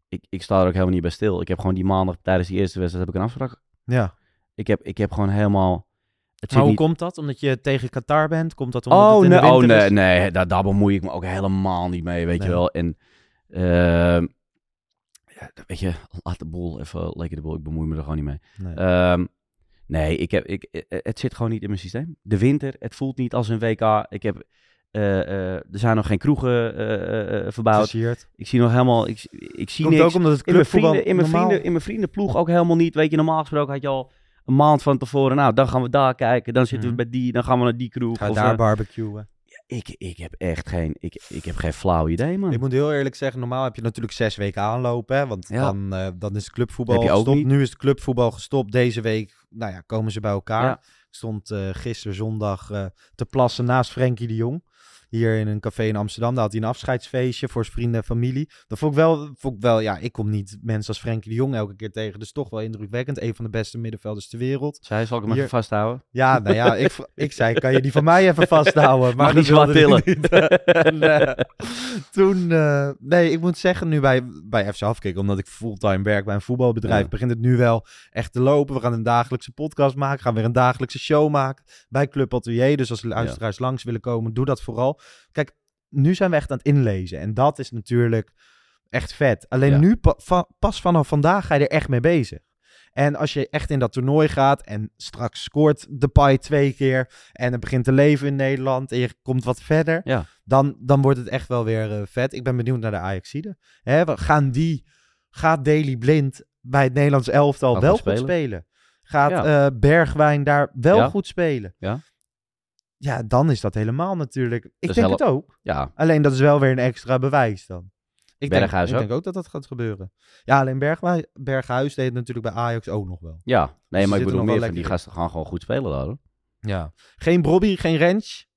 ik, ik sta er ook helemaal niet bij stil. Ik heb gewoon die maandag tijdens die eerste wedstrijd heb ik een afspraak. Ja. Ik heb, ik heb gewoon helemaal... Het Maar hoe niet... komt dat? Omdat je tegen Qatar bent? Komt dat omdat Oh, het in nee, de oh winter nee, is? nee daar, daar bemoei ik me ook helemaal niet mee, weet Nee. je wel. En, ja, weet je, laat de boel even lekker de boel. Ik bemoei me er gewoon niet mee. Nee. Ehm, nee, ik heb, ik, eh, het zit gewoon niet in mijn systeem. De winter, het voelt niet als een WK. Ik heb, eh, eh, er zijn nog geen kroegen eh, eh, verbouwd. Versierd. Ik zie nog helemaal, ik, ik zie Komt niks. ook omdat het in mijn vrienden, in mijn vrienden, in mijn vriendenploeg ook helemaal niet. Weet je, normaal gesproken had je al een maand van tevoren. Nou, dan gaan we daar kijken. Dan zitten we bij die. Dan gaan we naar die kroeg. Mhm. Ga of, daar eh, barbecuen. Ik, ik heb echt geen, ik, ik heb geen flauw idee, man. Ik moet heel eerlijk zeggen, normaal heb je natuurlijk zes weken aanlopen. Hè, want Ja. dan, eh, dan is het clubvoetbal gestopt. niet. Nu is het clubvoetbal gestopt. Deze week nou ja, komen ze bij elkaar. Ja. Ik stond eh gisteren zondag eh, te plassen naast Frenkie de Jong. Hier in een café in Amsterdam. Daar had hij een afscheidsfeestje voor zijn vrienden en familie. Dat vond ik wel, vond ik wel ja, ik kom niet mensen als Frenkie de Jong elke keer tegen. Dus toch wel indrukwekkend. Een van de beste middenvelders ter wereld. Zij zal ik hem Hier- even vasthouden? Ja, nou ja, ik, ik zei, kan je die van mij even vasthouden? Maar niet hij tillen. En, eh, toen, eh, nee, ik moet zeggen, nu bij, bij FC Afkikken, omdat ik fulltime werk bij een voetbalbedrijf, Ja. begint het nu wel echt te lopen. We gaan een dagelijkse podcast maken, gaan weer een dagelijkse show maken bij Club Atelier. Dus als luisteraars langs willen komen, doe dat vooral. Kijk, nu zijn we echt aan het inlezen en dat is natuurlijk echt vet. Alleen Ja. nu, pa- va- pas vanaf vandaag ga je er echt mee bezig. En als je echt in dat toernooi gaat en straks scoort de Pai twee keer en het begint te leven in Nederland en je komt wat verder, Ja. dan, dan wordt het echt wel weer eh, vet. Ik ben benieuwd naar de Ajaxide. Hè, gaan die, gaat Daily Blind bij het Nederlands elftal wel goed spelen. spelen? Gaat Ja. eh, Bergwijn daar wel Ja. goed spelen? Ja. Ja, dan is dat helemaal natuurlijk. Ik Dus denk het ook. Ja. Alleen dat is wel weer een extra bewijs dan. Ik denk, Berghuis ik ook? denk ook dat dat gaat gebeuren. Ja, alleen Bergwijn, Berghuis deed het natuurlijk bij Ajax ook nog wel. Ja, Dus nee, ze maar ik bedoel meer van die gasten gaan gewoon goed spelen hoor. Ja. Geen Brobby, geen Rens.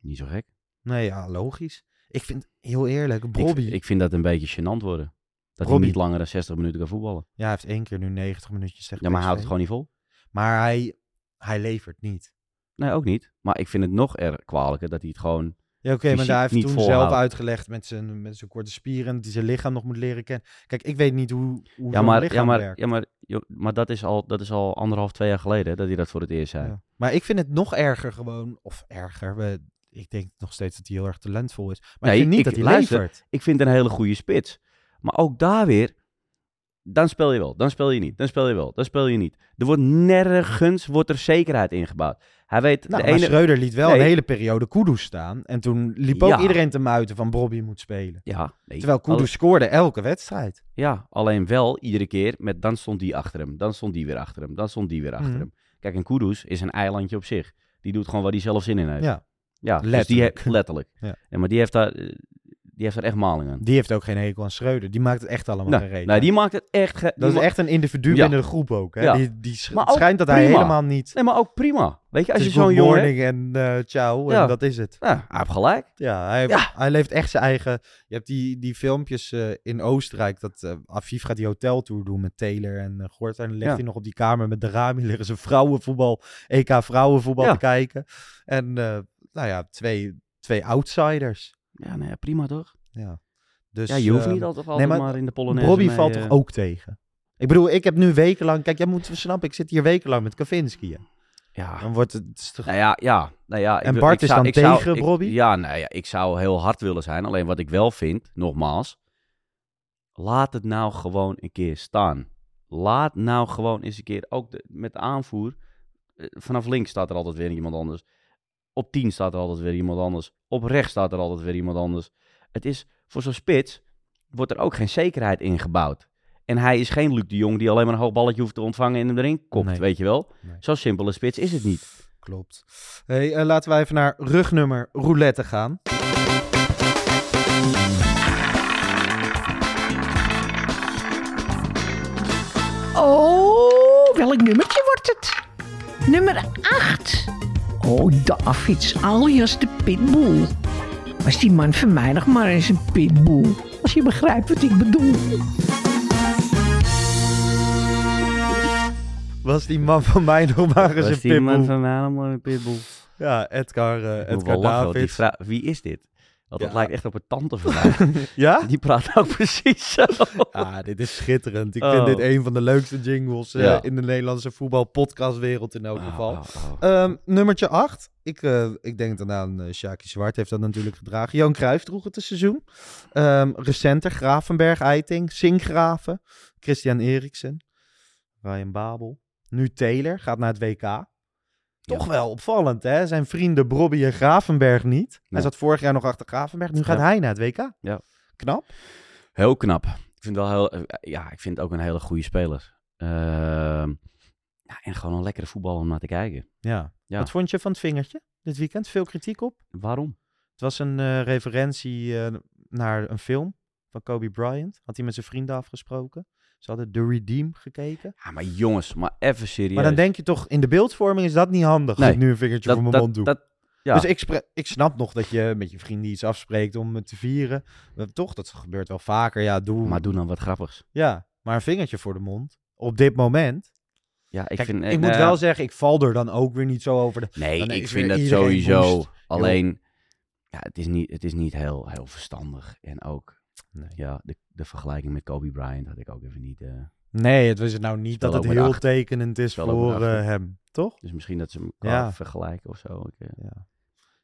Niet zo gek. Nee, ja, logisch. Ik vind, heel eerlijk, Ik, Brobby... ik vind dat een beetje gênant worden. Dat Robbie. hij niet langer dan 60 minuten kan voetballen. Ja, hij heeft één keer nu 90 minuutjes Ja, maar hij houdt het gewoon niet vol. Maar hij, hij levert niet. Nee, ook niet. Maar ik vind het nog erg kwalijker dat hij het gewoon Ja, oké, maar fysiek daar heeft niet toen zelf uitgelegd met zijn, met zijn korte spieren, hij zijn lichaam nog moet leren kennen. Kijk, ik weet niet hoe, hoe Ja, zo'n maar, lichaam ja, maar, werkt. ja, maar, joh, maar dat, is al, dat is al anderhalf, twee jaar geleden hè, dat hij dat voor het eerst zei. Ja. Maar ik vind het nog erger gewoon, of erger, we, ik denk nog steeds dat hij heel erg talentvol is. Maar ik vind niet dat hij luister, levert. Ik vind het een hele goede spits. Maar ook daar weer, dan speel je wel, dan speel je niet, dan speel je wel, dan speel je niet. Er wordt nergens wordt er zekerheid ingebouwd. Hij weet, Nou, de maar ene... Schreuder liet wel Nee. een hele periode Kudus staan. En toen liep ook Ja. iedereen te muiten van Bobby moet spelen. Ja, nee, Terwijl Kudus scoorde elke wedstrijd. Ja, alleen wel iedere keer met dan stond die achter hem, dan stond die weer achter hem, dan stond die weer achter Mhm. hem. Kijk, en Kudus is een eilandje op zich. Die doet gewoon waar hij zelf zin in heeft. Ja. Ja, dus Letterlijk. die heeft, letterlijk. Ja. Ja, maar die heeft, daar, eh, die heeft daar echt maling aan. Die heeft ook geen hekel aan Schreuder. Die maakt het echt allemaal Nee, geen reden. nee, die maakt het echt... ge- Dat is ma- echt een individu Ja. binnen de groep ook. Hè? Ja. Die, die sch- ook schijnt dat hij helemaal niet... Nee, maar ook prima. Weet je, als je zo'n jongen hebt... en eh ciao Ja. en dat is het. Ja, hij heeft gelijk. Ja, hij, Ja. hij leeft echt zijn eigen... Je hebt die, die filmpjes eh, in Oostenrijk, dat eh Afif gaat die hoteltour doen met Taylor en uh, Gort. En dan ligt hij nog op die kamer met de Rami, liggen ze vrouwenvoetbal, EK vrouwenvoetbal te kijken. En nou ja, twee, twee outsiders. Ja, nou ja, prima toch? Ja. Dus, ja, je hoeft eh, niet altijd, altijd nee, maar, in de Polonaise Bobby mee, valt eh, toch ook tegen? Ik bedoel, ik heb nu wekenlang... Kijk, jij moet snappen, ik zit hier wekenlang met Kavinski. hè. Ja. Dan wordt het... het is toch- Nou ja, ja. Nou ja ik En Bart ik is zou- dan ik zou- tegen ik- Bobby? Ja, nou ja, ik zou heel hard willen zijn. Alleen wat ik wel vind, nogmaals, laat het nou gewoon een keer staan. Laat nou gewoon eens een keer, ook de- met de aanvoer, eh, vanaf links staat er altijd weer iemand anders. Op 10 staat er altijd weer iemand anders. Op rechts staat er altijd weer iemand anders. Het is, voor zo'n spits, wordt er ook geen zekerheid ingebouwd. En hij is geen Luc de Jong die alleen maar een hoog balletje hoeft te ontvangen en hem erin kopt, Nee. weet je wel. Nee. Zo simpel een spits is het niet. Klopt. Hey, eh, laten we even naar rugnummer roulette gaan. Oh, welk nummertje wordt het? Nummer 8. Oh, Davids, alias de Pitbull. Was die man van mij nog maar eens een pitbull. Als je begrijpt wat ik bedoel. Was die man van mij nog maar eens Was een die man pitbull? van mij nog maar een pitbull? Ja, Edgar, moet Edgar lachen, Davids. Wie is dit? Want dat Ja. lijkt echt op een tante van. Ja? Die praat ook precies zo. Ah, dit is schitterend. Ik Oh. vind dit een van de leukste jingles eh, Ja. in de Nederlandse voetbalpodcastwereld in elk Oh, geval. oh, oh. Ehm, nummertje 8. Ik, eh, ik denk dan aan uh, Sjaki Zwart heeft dat natuurlijk gedragen. Johan Cruijff droeg het een seizoen. Ehm, recenter Gravenberg, Eiting, Sinkgraven, Christian Eriksen, Ryan Babel. Nu Taylor, gaat naar het WK. Toch wel opvallend, hè? Zijn vrienden Brobby en Gravenberg niet. Hij zat vorig jaar nog achter Gravenberg. Nu gaat Ja. hij naar het WK. Ja. Knap. Heel knap. Ik vind wel heel, eh, ja, ik vind ook een hele goede speler. Ehm, ja, en gewoon een lekkere voetbal om naar te kijken. Ja. Ja. Wat vond je van het vingertje dit weekend? Veel kritiek op? Waarom? Het was een eh, referentie eh, naar een film van Kobe Bryant. Had hij met zijn vrienden afgesproken. Ze hadden The Redeem gekeken. Ja, maar jongens, maar even serieus. Maar dan denk je toch, in de beeldvorming is dat niet handig. Nee, dat ik nu een vingertje dat- voor mijn mond doe. dat- ja. Dus ik, ik snap nog dat je met je vrienden iets afspreekt om het te vieren. Maar toch, dat gebeurt wel vaker. Ja, doe, Maar doe dan wat grappigs. ja, maar een vingertje voor de mond. Op dit moment. Ja, ik Kijk, vind... eh, ik moet nou, wel zeggen, ik val er dan ook weer niet zo over. De, Nee, ik vind dat sowieso. Alleen, ja, het is niet, het is niet heel, heel verstandig. En ook, Nee. ja, de, de vergelijking met Kobe Bryant had ik ook even niet... eh, Nee, het was nou niet dat het heel acht. tekenend is voor eh, hem, toch? dus misschien dat ze elkaar Ja. vergelijken of zo. Ik, eh, Ja,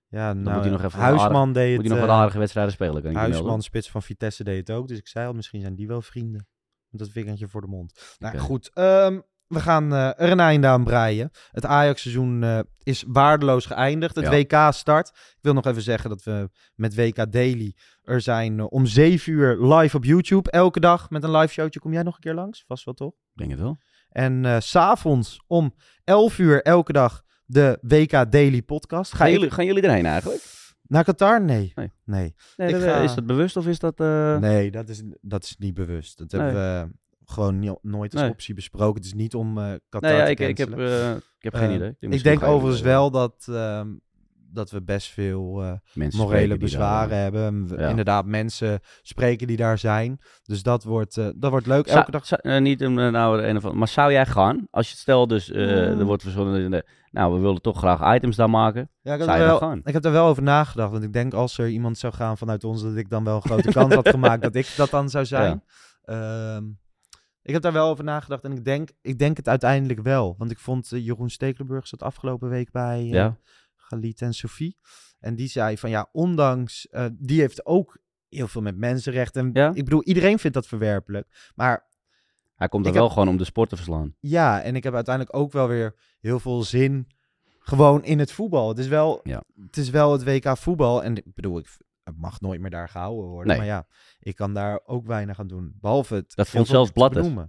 ja nou, moet hij nog even Huisman aardig- deed moet het. hij nog wat aardige wedstrijden spelen, kan ik Huisman, melden. spits van Vitesse, deed het ook. Dus ik zei al, misschien zijn die wel vrienden. Dat vingertje voor de mond. Nou goed, ehm, we gaan eh, er een einde aan breien. Het Ajax-seizoen eh, is waardeloos geëindigd. Het Ja. WK start. Ik wil nog even zeggen dat we met WK Daily er zijn eh, om 7 uur live op YouTube. Elke dag met een live showtje. Kom jij nog een keer langs? Vast wel toch? Ik denk het wel. En s s'avonds om 11 uur elke dag de WK Daily podcast. Ga Gaan jullie, gaan jullie erheen eigenlijk? naar Qatar? Nee. Nee. Nee. Nee, Ik dat- ga- Is dat bewust of is dat... Nee, dat is, dat is niet bewust. Dat hebben we gewoon niet, nooit als Nee. optie besproken. Het is niet om eh Qatar Nee, ja, te ik, ik heb, eh, ik heb geen Eh, idee. Ik denk overigens wel dat, ehm, dat we best veel eh, morele bezwaren hebben. We- Ja. Inderdaad, mensen spreken die daar zijn. Dus dat wordt, eh, dat wordt leuk. Zou- Elke dag. zou- niet om nou een of andere- maar zou jij gaan? Als je het stel dus, eh, Mm. er wordt verzonnen, nou we willen toch graag items daar maken. Ja, ik, heb zou er je wel, ik heb er wel over nagedacht. Want ik denk als er iemand zou gaan vanuit ons, dat ik dan wel een grote kans had gemaakt dat ik dat dan zou zijn. Ehm, ik heb daar wel over nagedacht en ik denk, ik denk het uiteindelijk wel. Want ik vond eh, Jeroen Stekelenburg zat afgelopen week bij eh Ja. Galit en Sophie. En die zei van ja, ondanks, eh, die heeft ook heel veel met mensenrechten. Ja. Ik bedoel, iedereen vindt dat verwerpelijk. Maar Hij komt er wel heb- gewoon om de sport te verslaan. ja, en ik heb uiteindelijk ook wel weer heel veel zin gewoon in het voetbal. Het is wel, Ja. het, is wel het WK voetbal. En ik bedoel, ik, het mag nooit meer daar gehouden worden. Nee. Maar ja, ik kan daar ook weinig aan doen. Behalve het. Dat vond zelfs te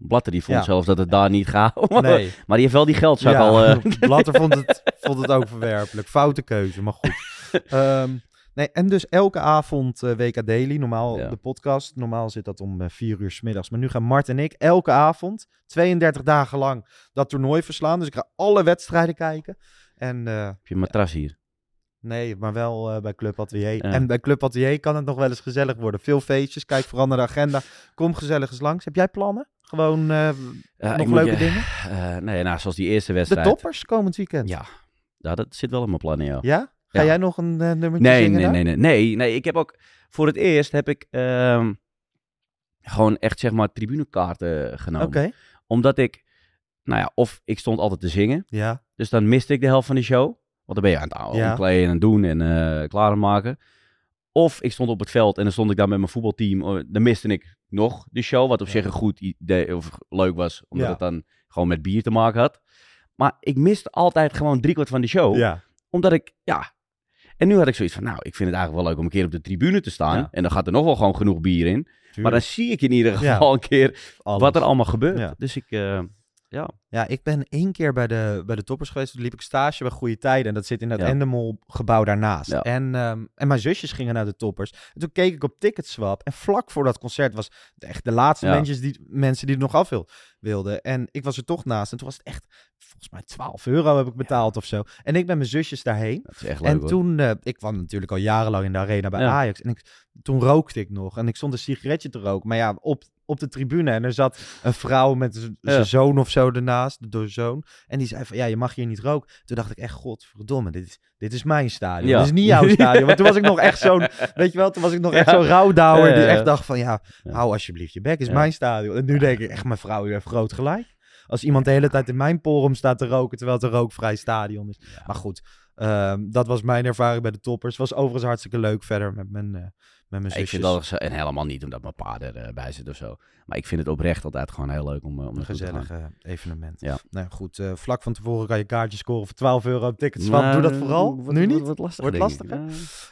Blatter. die vond Ja. zelfs dat het daar niet gehouden Nee. Maar die heeft wel die geldzak Ja, al... eh, Blatter vond het, vond het ook verwerpelijk. Foute keuze, maar goed. Ehm, nee, en dus elke avond eh, WK Daily, normaal Ja. de podcast. Normaal zit dat om eh, vier uur 's middags. Maar nu gaan Mart en ik elke avond, 32 dagen lang, dat toernooi verslaan. Dus ik ga alle wedstrijden kijken. En, Heb je een matras hier? Nee, maar wel eh, bij Club Atelier. Ja. En bij Club Atelier kan het nog wel eens gezellig worden. Veel feestjes, kijk vooral naar de agenda. Kom gezellig eens langs. Heb jij plannen? Gewoon Ja, nog leuke je- dingen? eh, nee, nou, zoals die eerste De wedstrijd. toppers komend weekend. Ja. ja, dat zit wel in mijn plannen, ja. Ja? Ga Ja. jij nog een nummertje Nee, zingen nee, nee, nee, nee, nee. Ik heb ook voor het eerst heb ik ehm, gewoon echt zeg maar tribunekaarten genomen. Oké. Omdat ik, nou ja, of ik stond altijd te zingen. Ja. Dus dan miste ik de helft van de show. Want dan ben je aan het Ja. omkleden en doen en eh klaar aan maken. Of ik stond op het veld en dan stond ik daar met mijn voetbalteam. Oh, Dan miste ik nog de show. Wat op zich een goed idee of leuk was. Omdat het dan gewoon met bier te maken had. Maar ik miste altijd gewoon driekwart van de show. Ja. Omdat ik, ja. En nu had ik zoiets van, nou, ik vind het eigenlijk wel leuk om een keer op de tribune te staan. Ja. En dan gaat er nog wel gewoon genoeg bier in. Maar dan zie ik in ieder Ja. geval een keer Alles. wat er allemaal gebeurt. Ja. Dus ik, eh, ja. Ja, ik ben één keer bij de, bij de toppers geweest. Toen liep ik stage bij Goede Tijden. En dat zit in dat Ja. Endemol gebouw daarnaast. Ja. En, ehm, en mijn zusjes gingen naar de toppers. En toen keek ik op Ticketswap. En vlak voor dat concert was het echt de laatste Ja. mensen, die, mensen die er nog af wil, wilden. En ik was er toch naast. En toen was het echt, volgens mij 12 euro heb ik betaald of zo. En ik ben mijn zusjes daarheen. Dat is echt leuk En hoor. toen, eh, ik kwam natuurlijk al jarenlang in de arena bij Ja. Ajax. En ik, toen rookte ik nog. En ik stond een sigaretje te roken. Maar ja, op, op de tribune. En er zat een vrouw met zijn Ja. zoon of zo ernaast. De zoon. En die zei van, ja, je mag hier niet roken. Toen dacht ik echt, godverdomme, dit is, dit is mijn stadion. Ja. Dit is niet jouw stadion. Want toen was ik nog echt zo'n, weet je wel, toen was ik nog echt zo'n rouwdouwer. Die echt dacht van, ja, hou alsjeblieft je bek, is mijn stadion. En nu denk ik echt, mijn vrouw, u heeft groot gelijk. Als iemand de hele tijd in mijn porum staat te roken, terwijl het een rookvrij stadion is. Maar goed, ehm, dat was mijn ervaring bij de toppers. Was overigens hartstikke leuk verder met mijn, eh, met mijn Ja, ik zusjes. vind dat, en helemaal niet omdat mijn pa erbij zit of zo. Maar ik vind het oprecht altijd gewoon heel leuk om, eh, om een gezellig eh, evenement. Ja. Nou goed, eh, vlak van tevoren kan je kaartjes scoren voor 12 euro op tickets. Nou, doe dat vooral. nu niet? lastig, Wordt ik. lastiger.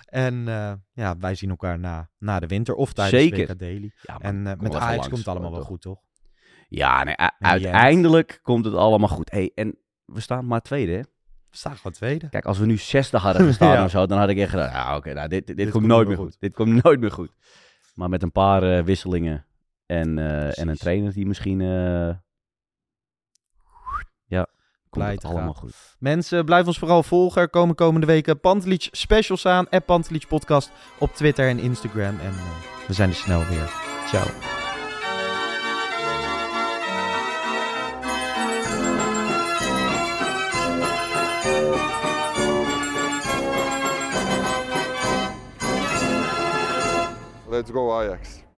En eh, ja, wij zien elkaar na, na de winter of tijdens Zeker. WK Daily. Ja, en eh, met Ajax langs, komt het allemaal wel goed, toch? Ja, nee, uiteindelijk komt het allemaal goed. Hey, en we staan maar tweede, hè? We staan gewoon tweede. Kijk, als we nu zesde hadden gestaan Ja. of zo, dan had ik echt gedacht, ja, oké, nou, dit, dit, Dit komt komt nooit meer goed. goed. Dit komt nooit meer goed. Maar met een paar eh, wisselingen en, eh, en een trainer die misschien, eh, ja, komt allemaal goed. Mensen, blijf ons vooral volgen. Er komen komende weken Pantelich specials aan. App Pantelich podcast op Twitter en Instagram. En we zijn er snel weer. Ciao. Let's go Ajax.